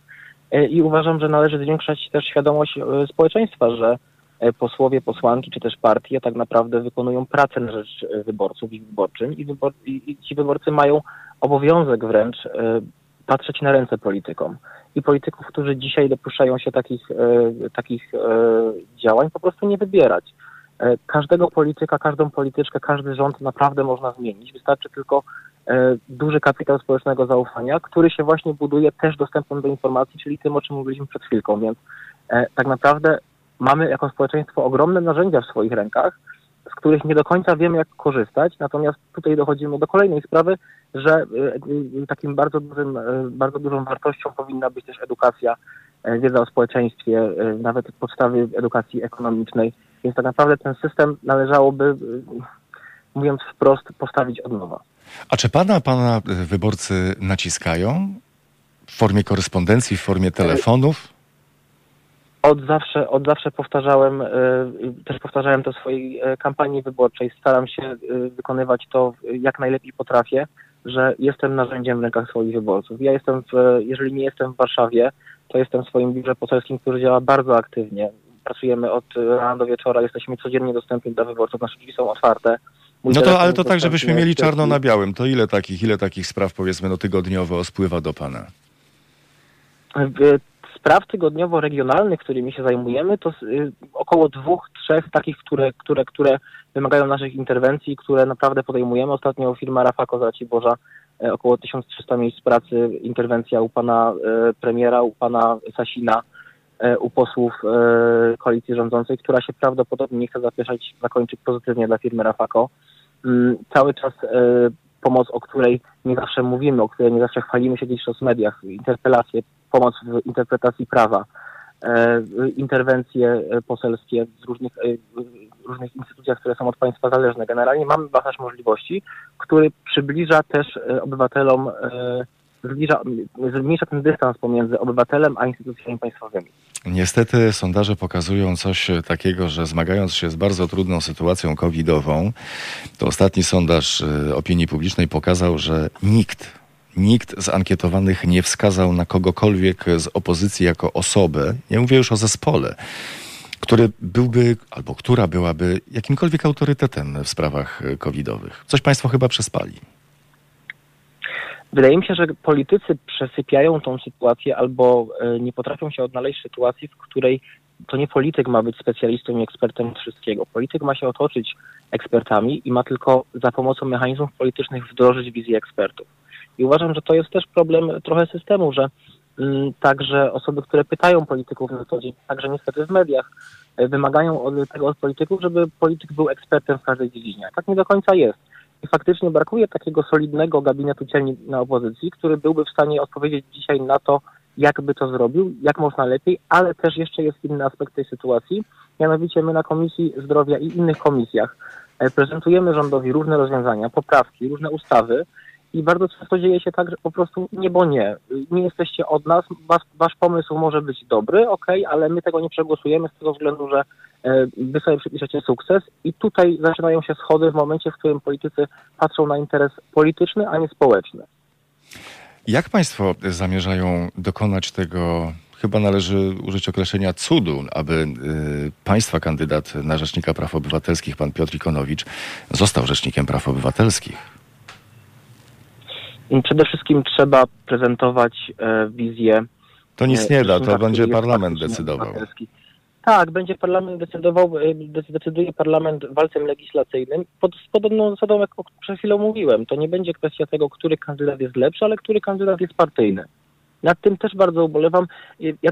e, i uważam, że należy zwiększać też świadomość e, społeczeństwa, że posłowie, posłanki czy też partie tak naprawdę wykonują pracę na rzecz wyborców i wyborczym i, wybor i ci wyborcy mają obowiązek wręcz patrzeć na ręce politykom i polityków, którzy dzisiaj dopuszczają się takich, e, takich e, działań, po prostu nie wybierać. E, każdego polityka, każdą polityczkę, każdy rząd naprawdę można zmienić. Wystarczy tylko duży kapitał społecznego zaufania, który się właśnie buduje też dostępem do informacji, czyli tym, o czym mówiliśmy przed chwilką. Więc tak naprawdę mamy jako społeczeństwo ogromne narzędzia w swoich rękach, z których nie do końca wiemy, jak korzystać. Natomiast tutaj dochodzimy do kolejnej sprawy, że e, e, takim bardzo, dużym, e, bardzo dużą wartością powinna być też edukacja, wiedza o społeczeństwie, nawet podstawy edukacji ekonomicznej. Więc tak naprawdę ten system należałoby, mówiąc wprost, postawić od nowa. A czy pana, pana wyborcy naciskają w formie korespondencji, w formie telefonów? Od zawsze, od zawsze powtarzałem, e, też powtarzałem to w swojej e, kampanii wyborczej. Staram się e, wykonywać to jak najlepiej potrafię, że jestem narzędziem w rękach swoich wyborców. Ja jestem, w, jeżeli nie jestem w Warszawie, to jestem w swoim biurze poselskim, który działa bardzo aktywnie. Pracujemy od rana do wieczora, jesteśmy codziennie dostępni dla wyborców, nasze drzwi są otwarte. Mój no to, ale to tak, żebyśmy mieli czarno na białym. To ile takich, ile takich spraw, powiedzmy, no tygodniowo spływa do Pana? Spraw tygodniowo-regionalnych, którymi się zajmujemy, to y, około dwóch, trzech takich, które, które, które wymagają naszych interwencji, które naprawdę podejmujemy. Ostatnio firma Rafako Boża e, około 1300 miejsc pracy, interwencja u pana e, premiera, u pana Sasina, u posłów koalicji rządzącej, która się prawdopodobnie nie chce zapieszać, zakończyć pozytywnie dla firmy Rafako. Mm, cały czas pomoc, o której nie zawsze mówimy, o której nie zawsze chwalimy się gdzieś w mediach, interpelacje, pomoc w interpretacji prawa, e, interwencje e, poselskie z różnych, e, różnych instytucjach, które są od państwa zależne. Generalnie mamy wachlarz możliwości, który przybliża też obywatelom, zbliża, zmniejsza ten dystans pomiędzy obywatelem a instytucjami państwowymi. Niestety sondaże pokazują coś takiego, że zmagając się z bardzo trudną sytuacją covidową, to ostatni sondaż opinii publicznej pokazał, że nikt nikt z ankietowanych nie wskazał na kogokolwiek z opozycji jako osobę, nie mówię już o zespole, który byłby, albo która byłaby jakimkolwiek autorytetem w sprawach covidowych. Coś Państwo chyba przespali. Wydaje mi się, że politycy przesypiają tą sytuację albo e, nie potrafią się odnaleźć w sytuacji, w której to nie polityk ma być specjalistą i ekspertem wszystkiego. Polityk ma się otoczyć ekspertami i ma tylko za pomocą mechanizmów politycznych wdrożyć wizję ekspertów. I uważam, że to jest też problem trochę systemu, że mm, także osoby, które pytają polityków na co dzień, także niestety w mediach, e, wymagają od tego od polityków, żeby polityk był ekspertem w każdej dziedzinie. Tak nie do końca jest. I faktycznie brakuje takiego solidnego gabinetu cieni na opozycji, który byłby w stanie odpowiedzieć dzisiaj na to, jak by to zrobił, jak można lepiej, ale też jeszcze jest inny aspekt tej sytuacji. Mianowicie my na Komisji Zdrowia i innych komisjach e, prezentujemy rządowi różne rozwiązania, poprawki, różne ustawy, i bardzo często dzieje się tak, że po prostu nie, bo nie. Nie jesteście od nas, was, wasz pomysł może być dobry, ok, ale my tego nie przegłosujemy z tego względu, że e, wy sobie przypiszecie sukces i tutaj zaczynają się schody w momencie, w którym politycy patrzą na interes polityczny, a nie społeczny. Jak Państwo zamierzają dokonać tego chyba należy użyć określenia cudu, aby y, państwa kandydat na Rzecznika Praw Obywatelskich, pan Piotr Ikonowicz, został Rzecznikiem Praw Obywatelskich? Przede wszystkim trzeba prezentować e, wizję. To nic nie da, to będzie parlament decydował. Tak, będzie parlament decydował, e, decyduje parlament walcem legislacyjnym pod, z podobną zasadą, jak przed chwilą mówiłem. To nie będzie kwestia tego, który kandydat jest lepszy, ale który kandydat jest partyjny. Nad tym też bardzo ubolewam. Ja,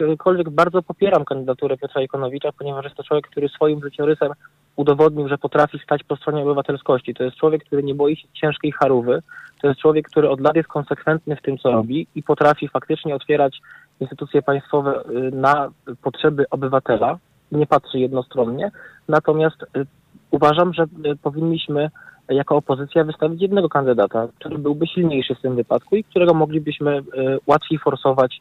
jakkolwiek bardzo popieram kandydaturę Piotra Ikonowicza, ponieważ jest to człowiek, który swoim życiorysem udowodnił, że potrafi stać po stronie obywatelskości. To jest człowiek, który nie boi się ciężkiej charówy. To jest człowiek, który od lat jest konsekwentny w tym, co robi i potrafi faktycznie otwierać instytucje państwowe y, na potrzeby obywatela. Nie patrzy jednostronnie. Natomiast y, uważam, że y, powinniśmy jako opozycja wystawić jednego kandydata, który byłby silniejszy w tym wypadku i którego moglibyśmy łatwiej forsować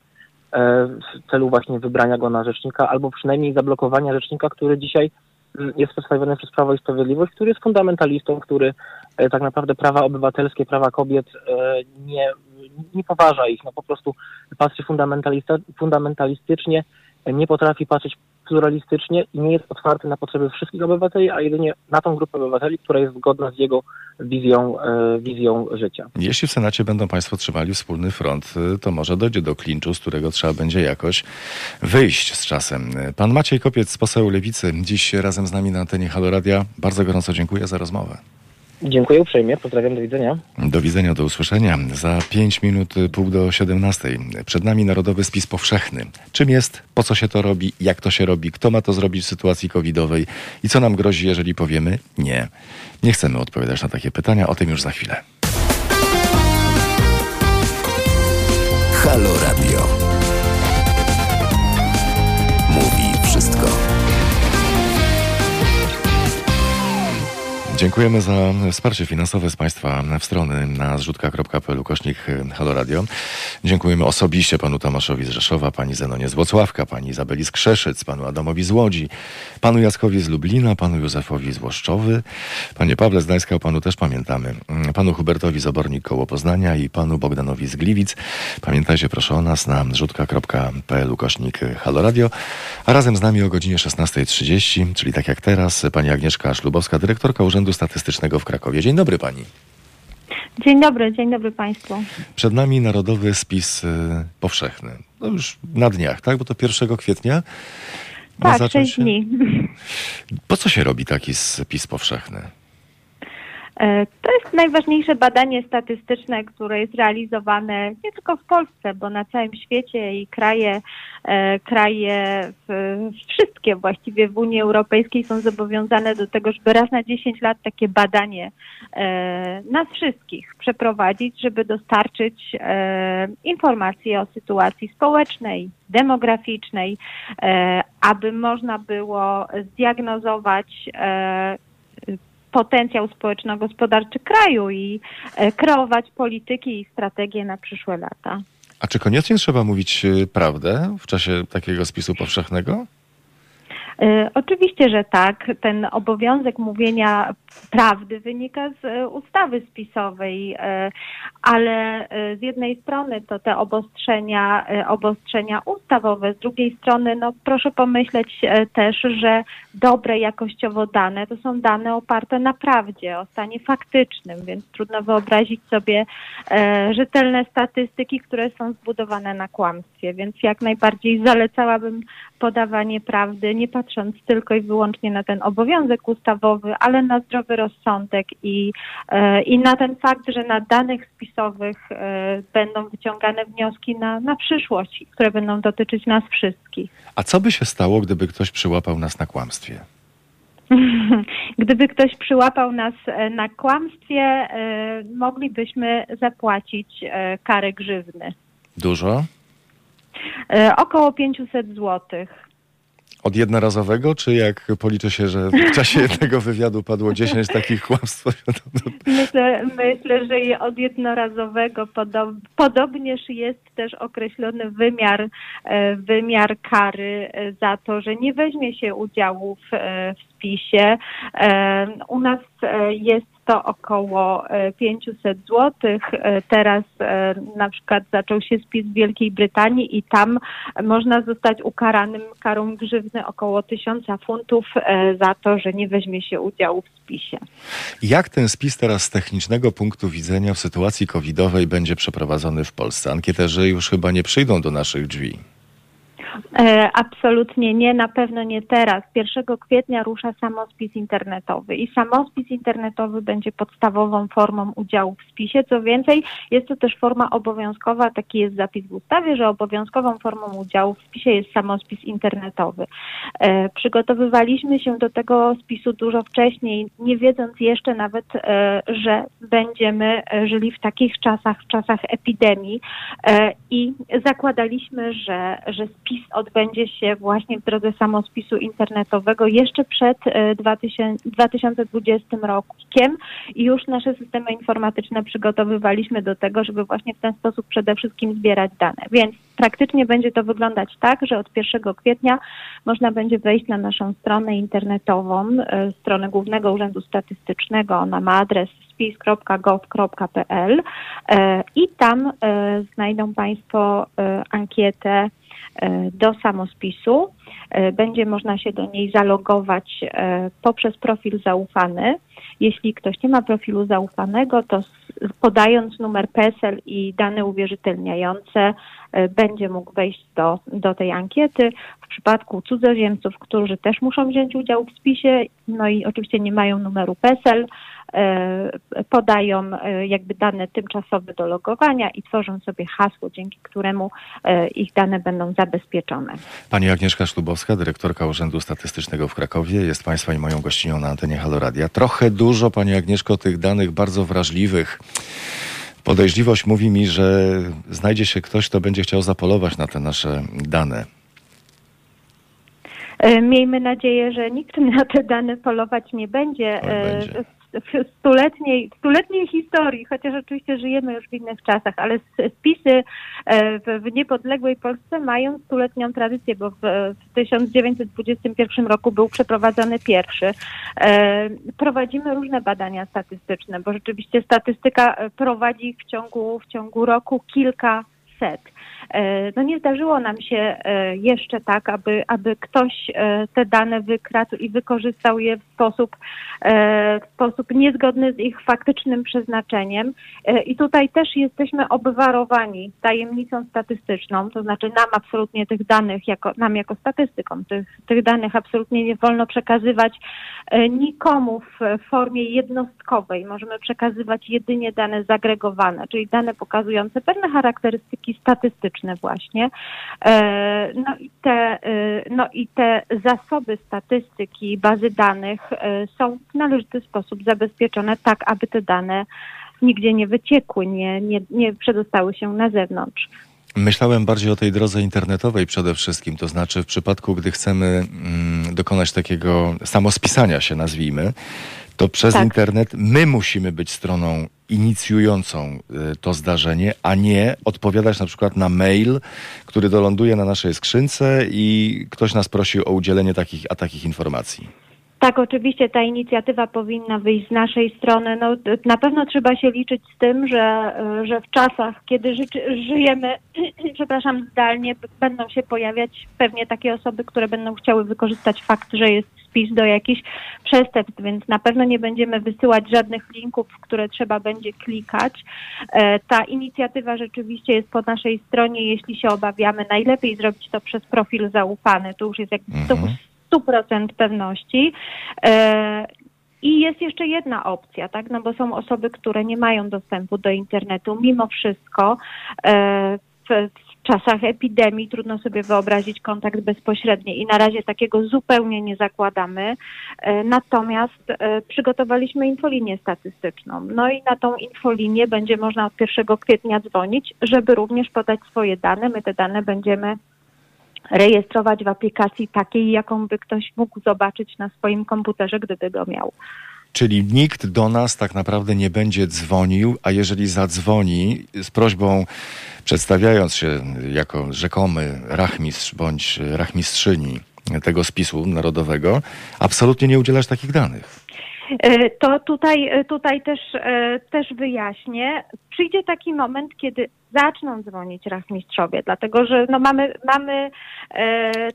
w celu właśnie wybrania go na rzecznika, albo przynajmniej zablokowania rzecznika, który dzisiaj jest przedstawiony przez Prawo i Sprawiedliwość, który jest fundamentalistą, który tak naprawdę prawa obywatelskie, prawa kobiet nie, nie poważa ich, no po prostu patrzy fundamentalistycznie, nie potrafi patrzeć pluralistycznie i nie jest otwarty na potrzeby wszystkich obywateli, a jedynie na tą grupę obywateli, która jest zgodna z jego wizją, e, wizją życia. Jeśli w Senacie będą Państwo trzymali wspólny front, e, to może dojdzie do klinczu, z którego trzeba będzie jakoś wyjść z czasem. Pan Maciej Kopiec, poseł Lewicy, dziś razem z nami na antenie Haloradia. Bardzo gorąco dziękuję za rozmowę. Dziękuję uprzejmie, pozdrawiam, do widzenia. Do widzenia, do usłyszenia. Za 5 minut, pół do 17. Przed nami Narodowy Spis Powszechny. Czym jest, po co się to robi, jak to się robi, kto ma to zrobić w sytuacji covidowej i co nam grozi, jeżeli powiemy nie. Nie chcemy odpowiadać na takie pytania, o tym już za chwilę. Halo Radio. Dziękujemy za wsparcie finansowe z Państwa w strony na zrzutka.pl kośnik Halo Radio. Dziękujemy osobiście panu Tomaszowi z Rzeszowa, pani Zenonie z Włocławka, pani Izabeli z Krzeszyc, panu Adamowi z Łodzi, panu Jackowi z Lublina, panu Józefowi z Włoszczowy, panie Pawle z o panu też pamiętamy, panu Hubertowi z Obornik koło Poznania i panu Bogdanowi z Gliwic. Pamiętajcie proszę o nas na zrzutka.pl kośnik Halo Radio, a razem z nami o godzinie 16.30, czyli tak jak teraz, pani Agnieszka Szlubowska, dyrektorka Urzędu Urzędu Statystycznego w Krakowie. Dzień dobry pani. Dzień dobry, dzień dobry państwu. Przed nami Narodowy Spis y, Powszechny. No już na dniach, tak? Bo to 1 kwietnia. Tak, 6 dni. Po co się robi taki spis powszechny? E, to jest najważniejsze badanie statystyczne, które jest realizowane nie tylko w Polsce, bo na całym świecie i kraje, e, kraje wszystkie właściwie w Unii Europejskiej są zobowiązane do tego, żeby raz na 10 lat takie badanie e, nas wszystkich przeprowadzić, żeby dostarczyć informacje o sytuacji społecznej, demograficznej, aby można było zdiagnozować potencjał społeczno-gospodarczy kraju i e, kreować polityki i strategie na przyszłe lata. A czy koniecznie trzeba mówić e, prawdę w czasie takiego spisu powszechnego? E, oczywiście, że tak. Ten obowiązek mówienia prawdy wynika z e, ustawy spisowej, e, ale z jednej strony to te obostrzenia, obostrzenia ustawowe, z drugiej strony no proszę pomyśleć też, że dobre jakościowo dane to są dane oparte na prawdzie, o stanie faktycznym, więc trudno wyobrazić sobie rzetelne statystyki, które są zbudowane na kłamstwie, więc jak najbardziej zalecałabym podawanie prawdy, nie patrząc tylko i wyłącznie na ten obowiązek ustawowy, ale na zdrowy rozsądek i, e, i na ten fakt, że na danych spisowych e, będą wyciągane wnioski na, na przyszłość, które będą dotyczyć nas wszystkich. A co by się stało, gdyby ktoś przyłapał nas na kłamstwie? Gdyby ktoś przyłapał nas e, na kłamstwie, moglibyśmy zapłacić karę grzywny. Dużo? Około 500 złotych. Od jednorazowego, czy jak policzy się, że w czasie jednego wywiadu padło 10 takich kłamstw? Myślę, myślę że od jednorazowego. Podob, podobnież jest też określony wymiar, e, wymiar kary e, za to, że nie weźmie się udziału w, w spisie. U nas jest to około 500 e, zł. E, teraz e, na przykład zaczął się spis w Wielkiej Brytanii i tam można zostać ukaranym karą grzywny około 1000 funtów za to, że nie weźmie się udziału w spisie. Jak ten spis teraz z technicznego punktu widzenia w sytuacji covidowej będzie przeprowadzony w Polsce? Ankieterzy już chyba nie przyjdą do naszych drzwi. E, absolutnie nie, na pewno nie teraz. 1 kwietnia rusza samospis internetowy i samospis internetowy będzie podstawową formą udziału w spisie. Co więcej, jest to też forma obowiązkowa, taki jest zapis w ustawie, że obowiązkową formą udziału w spisie jest samospis internetowy. E, przygotowywaliśmy się do tego spisu dużo wcześniej, nie wiedząc jeszcze nawet, e, że będziemy żyli w takich czasach, w czasach epidemii i zakładaliśmy, że, że spis odbędzie się właśnie w drodze samospisu internetowego jeszcze przed e, 2000, 2020 rokiem i już nasze systemy informatyczne przygotowywaliśmy do tego, żeby właśnie w ten sposób przede wszystkim zbierać dane. Więc praktycznie będzie to wyglądać tak, że od 1 kwietnia można będzie wejść na naszą stronę internetową, e, stronę Głównego Urzędu Statystycznego. Ona ma adres spis.gov.pl e, i tam e, znajdą Państwo e, ankietę e, do samospisu. E, Będzie można się do niej zalogować e, poprzez profil zaufany. Jeśli ktoś nie ma profilu zaufanego, to podając numer PESEL i dane uwierzytelniające, e, będzie mógł wejść do, do tej ankiety. W przypadku cudzoziemców, którzy też muszą wziąć udział w spisie, no i oczywiście nie mają numeru PESEL, e, podają e, jakby dane tymczasowe do logowania i tworzą sobie hasło, dzięki któremu e, ich dane będą zabezpieczone. Pani Agnieszka Szlubowska, dyrektorka Urzędu Statystycznego w Krakowie, jest Państwa i moją gościnią na antenie Haloradia. Trochę dużo, Pani Agnieszko, tych danych bardzo wrażliwych. Podejrzliwość mówi mi, że znajdzie się ktoś, kto będzie chciał zapolować na te nasze dane. E, Miejmy nadzieję, że nikt na te dane polować nie będzie. E, będzie. W stuletniej, stuletniej historii, chociaż oczywiście żyjemy już w innych czasach, ale spisy e, w, niepodległej Polsce mają stuletnią tradycję, bo w, w 1921 roku był przeprowadzony pierwszy. E, Prowadzimy różne badania statystyczne, bo rzeczywiście statystyka e, prowadzi w ciągu, w ciągu roku kilkaset. E, No nie zdarzyło nam się e, jeszcze tak, aby, aby ktoś e, te dane wykradł i wykorzystał je w sposób, w sposób niezgodny z ich faktycznym przeznaczeniem. I tutaj też jesteśmy obwarowani tajemnicą statystyczną, to znaczy nam absolutnie tych danych, jako, nam jako statystykom, tych, tych danych absolutnie nie wolno przekazywać nikomu w formie jednostkowej. Możemy przekazywać jedynie dane zagregowane, czyli dane pokazujące pewne charakterystyki statystyczne właśnie. E, No i te, e, no i te zasoby statystyki, bazy danych e, są w należyty sposób zabezpieczone tak, aby te dane nigdzie nie wyciekły, nie, nie, nie przedostały się na zewnątrz. Myślałem bardziej o tej drodze internetowej przede wszystkim, to znaczy w przypadku, gdy chcemy mm, dokonać takiego samospisania się, nazwijmy, to przez Tak. internet my musimy być stroną inicjującą y, to zdarzenie, a nie odpowiadać na przykład na mail, który doląduje na naszej skrzynce i ktoś nas prosi o udzielenie takich, a takich informacji. Tak, oczywiście ta inicjatywa powinna wyjść z naszej strony. No, na pewno trzeba się liczyć z tym, że, y, że w czasach, kiedy ży- żyjemy, przepraszam, zdalnie, będą się pojawiać pewnie takie osoby, które będą chciały wykorzystać fakt, że jest spis do jakichś przestępstw, więc na pewno nie będziemy wysyłać żadnych linków, w które trzeba będzie klikać. E, Ta inicjatywa rzeczywiście jest po naszej stronie. Jeśli się obawiamy, najlepiej zrobić to przez profil zaufany. To już jest jakby Mhm. 100% pewności. E, I jest jeszcze jedna opcja, tak? No bo są osoby, które nie mają dostępu do internetu. Mimo wszystko e, w czasach epidemii trudno sobie wyobrazić kontakt bezpośredni i na razie takiego zupełnie nie zakładamy. E, Natomiast e, przygotowaliśmy infolinię statystyczną. No i na tą infolinię będzie można od 1 kwietnia dzwonić, żeby również podać swoje dane. My te dane będziemy rejestrować w aplikacji takiej, jaką by ktoś mógł zobaczyć na swoim komputerze, gdyby go miał. Czyli nikt do nas tak naprawdę nie będzie dzwonił, a jeżeli zadzwoni z prośbą, przedstawiając się jako rzekomy rachmistrz bądź rachmistrzyni tego spisu narodowego, absolutnie nie udzielasz takich danych. E, To tutaj, e, tutaj też, e, też wyjaśnię. Przyjdzie taki moment, kiedy zaczną dzwonić rachmistrzowie, dlatego że no mamy, mamy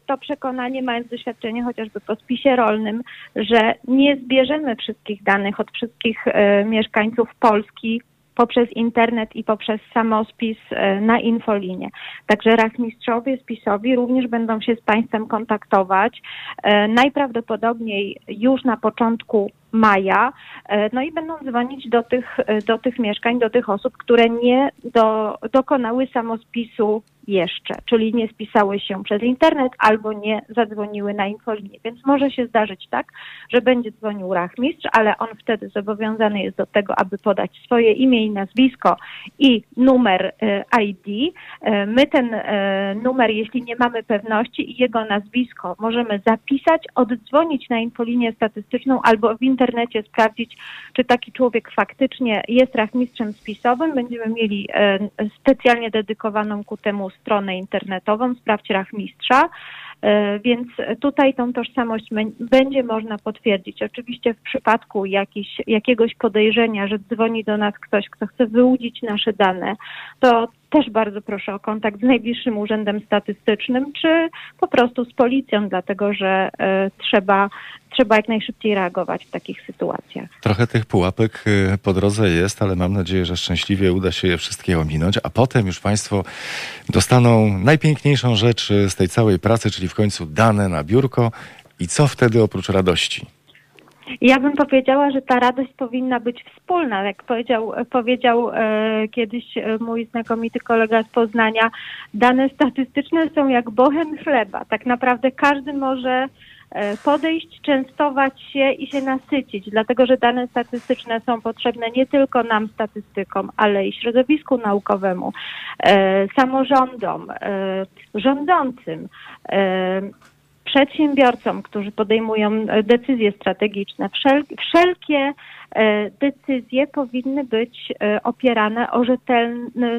to przekonanie, mając doświadczenie chociażby po spisie rolnym, że nie zbierzemy wszystkich danych od wszystkich mieszkańców Polski poprzez internet i poprzez samospis e, na infolinię. Także rachmistrzowie spisowi również będą się z Państwem kontaktować. E, Najprawdopodobniej już na początku maja, e, no i będą dzwonić do tych, do tych mieszkań, do tych osób, które nie do, dokonały samospisu jeszcze, czyli nie spisały się przez internet albo nie zadzwoniły na infolinię. Więc może się zdarzyć tak, że będzie dzwonił rachmistrz, ale on wtedy zobowiązany jest do tego, aby podać swoje imię i nazwisko i numer e, ID. E, my ten e, numer, jeśli nie mamy pewności i jego nazwisko, możemy zapisać, oddzwonić na infolinię statystyczną albo w internecie sprawdzić, czy taki człowiek faktycznie jest rachmistrzem spisowym. Będziemy mieli specjalnie dedykowaną ku temu stronę internetową Sprawdź Rachmistrza. E, więc tutaj tą tożsamość będzie można potwierdzić. Oczywiście w przypadku jakiegoś podejrzenia, że dzwoni do nas ktoś, kto chce wyłudzić nasze dane, to też bardzo proszę o kontakt z najbliższym urzędem statystycznym, czy po prostu z policją, dlatego że y, trzeba, trzeba jak najszybciej reagować w takich sytuacjach. Trochę tych pułapek e, po drodze jest, ale mam nadzieję, że szczęśliwie uda się je wszystkie ominąć, a potem już Państwo dostaną najpiękniejszą rzecz z tej całej pracy, czyli w końcu dane na biurko. I co wtedy oprócz radości? Ja bym powiedziała, że ta radość powinna być wspólna. Jak powiedział, powiedział e, kiedyś e, mój znakomity kolega z Poznania, dane statystyczne są jak bochen chleba. Tak naprawdę każdy może e, podejść, częstować się i się nasycić, dlatego że dane statystyczne są potrzebne nie tylko nam, statystykom, ale i środowisku naukowemu, e, samorządom, e, rządzącym e, przedsiębiorcom, którzy podejmują e, decyzje strategiczne, wszel wszelkie e, decyzje powinny być e, opierane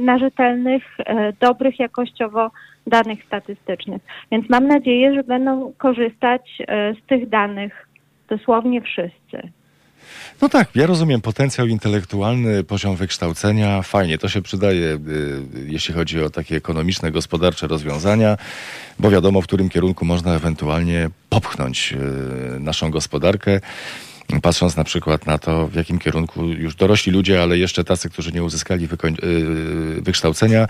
na rzetelnych, dobrych jakościowo danych statystycznych. Więc mam nadzieję, że będą korzystać z tych danych dosłownie wszyscy. No tak, ja rozumiem potencjał intelektualny, poziom wykształcenia, fajnie, to się przydaje, y, jeśli chodzi o takie ekonomiczne, gospodarcze rozwiązania, bo wiadomo, w którym kierunku można ewentualnie popchnąć y, naszą gospodarkę. Patrząc na przykład na to, w jakim kierunku już dorośli ludzie, ale jeszcze tacy, którzy nie uzyskali y, wykształcenia,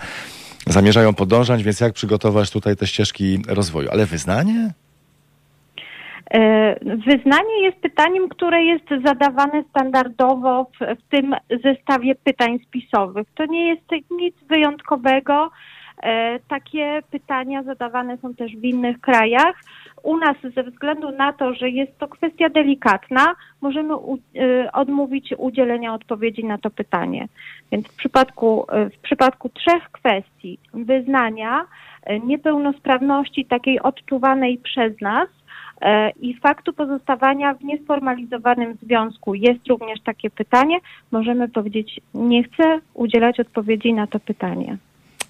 zamierzają podążać, więc jak przygotować tutaj te ścieżki rozwoju. Ale wyznanie? E, wyznanie jest pytaniem, które jest zadawane standardowo w, w tym zestawie pytań spisowych. To nie jest nic wyjątkowego. E, takie pytania zadawane są też w innych krajach. U nas ze względu na to, że jest to kwestia delikatna, możemy u, e, odmówić udzielenia odpowiedzi na to pytanie. Więc w przypadku, w przypadku trzech kwestii wyznania, niepełnosprawności takiej odczuwanej przez nas, i faktu pozostawania w niesformalizowanym związku jest również takie pytanie. Możemy powiedzieć, nie chcę udzielać odpowiedzi na to pytanie.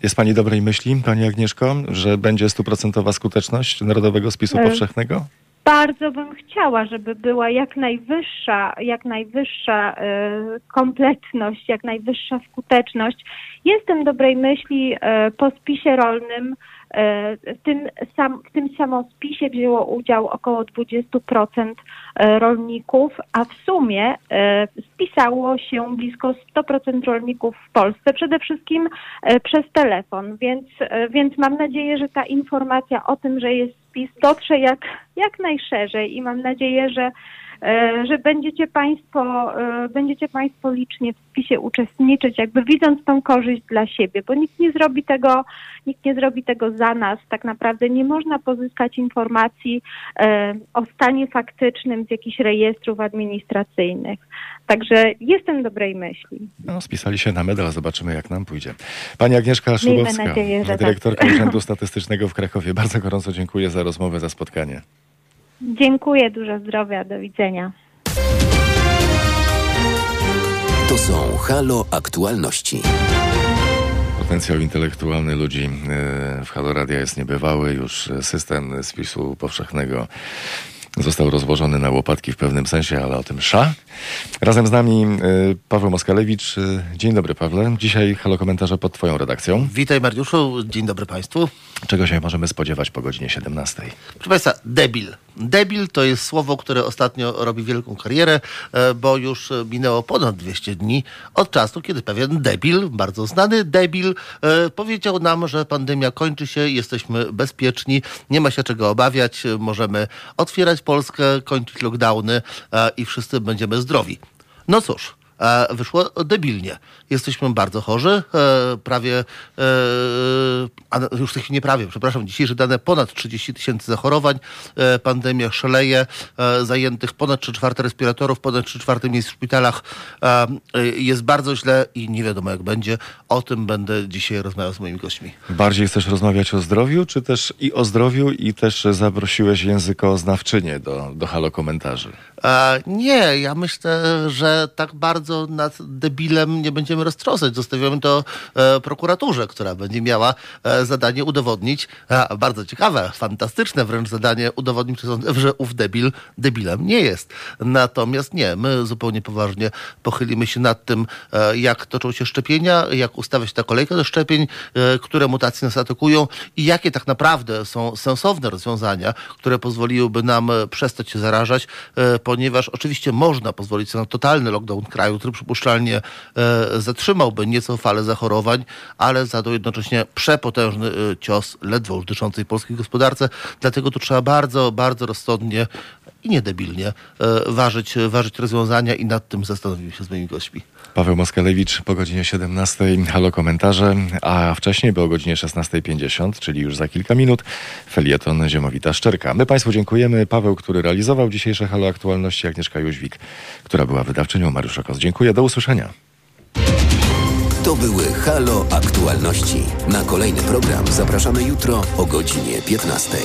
Jest Pani dobrej myśli, Pani Agnieszko, że będzie stuprocentowa skuteczność Narodowego Spisu e, Powszechnego? Bardzo bym chciała, żeby była jak najwyższa, jak najwyższa y, kompletność, jak najwyższa skuteczność. Jestem dobrej myśli po spisie rolnym E, w tym, sam, w tym samospisie wzięło udział około 20% e, rolników, a w sumie e, spisało się blisko 100% rolników w Polsce, przede wszystkim przez telefon, więc, więc mam nadzieję, że ta informacja o tym, że jest spis dotrze jak, jak najszerzej i mam nadzieję, że E, że będziecie Państwo, e, będziecie Państwo licznie w spisie uczestniczyć, jakby widząc tą korzyść dla siebie, bo nikt nie zrobi tego, nikt nie zrobi tego za nas. Tak naprawdę nie można pozyskać informacji e, o stanie faktycznym z jakichś rejestrów administracyjnych. Także jestem dobrej myśli. No, spisali się na medal, zobaczymy jak nam pójdzie. Pani Agnieszka Szlubowska, nadzieję, dyrektorka tak. Urzędu Statystycznego w Krakowie. Bardzo gorąco dziękuję za rozmowę, za spotkanie. Dziękuję, dużo zdrowia, do widzenia. To są Halo Aktualności. Potencjał intelektualny ludzi e, w Halo Radia jest niebywały. Już system spisu powszechnego został rozłożony na łopatki w pewnym sensie, ale o tym sza. Razem z nami y, Paweł Moskalewicz. Y, dzień dobry Pawle. Dzisiaj halo komentarze pod twoją redakcją. Witaj Mariuszu, dzień dobry Państwu. Czego się możemy spodziewać po godzinie 17? Proszę Państwa, debil. Debil to jest słowo, które ostatnio robi wielką karierę, e, bo już minęło ponad 200 dni od czasu, kiedy pewien debil, bardzo znany debil, e, powiedział nam, że pandemia kończy się, jesteśmy bezpieczni, nie ma się czego obawiać, możemy otwierać Polskę, kończyć lockdowny e, i wszyscy będziemy zdrowi. No cóż, wyszło debilnie. Jesteśmy bardzo chorzy, e, prawie, e, już w tej chwili nie prawie, przepraszam, dzisiejsze dane ponad 30 tysięcy zachorowań, e, pandemia szaleje, zajętych ponad 3 czwarte respiratorów, ponad 3 czwarte miejsc w szpitalach. Jest bardzo źle i nie wiadomo jak będzie. O tym będę dzisiaj rozmawiał z moimi gośćmi. Bardziej chcesz rozmawiać o zdrowiu, czy też i o zdrowiu, i też zaprosiłeś językoznawczynię do, do halo komentarzy? Nie, ja myślę, że tak bardzo nad debilem nie będziemy roztrosać. Zostawiamy to e, prokuraturze, która będzie miała e, zadanie udowodnić, a, bardzo ciekawe, fantastyczne wręcz zadanie udowodnić, że ów debil debilem nie jest. Natomiast nie, my zupełnie poważnie pochylimy się nad tym, e, jak toczą się szczepienia, jak ustawiać ta kolejka do szczepień, e, które mutacje nas atakują i jakie tak naprawdę są sensowne rozwiązania, które pozwoliłyby nam e, przestać się zarażać, e, ponieważ oczywiście można pozwolić sobie na totalny lockdown kraju, który przypuszczalnie e, zatrzymałby nieco falę zachorowań, ale za to jednocześnie przepotężny e, cios ledwo dyszącej polskiej gospodarce. Dlatego tu trzeba bardzo, bardzo rozsądnie i niedebilnie e, ważyć, ważyć rozwiązania i nad tym zastanowimy się z moimi gośćmi. Paweł Moskalewicz po godzinie 17, halo komentarze, a wcześniej, bo o godzinie 16.50, czyli już za kilka minut, felieton Ziemowita Szczerka. My Państwu dziękujemy. Paweł, który realizował dzisiejsze halo aktualności, Agnieszka Jóźwik, która była wydawczynią, Mariusz Okos. Dziękuję, do usłyszenia. To były Halo Aktualności. Na kolejny program zapraszamy jutro o godzinie 15.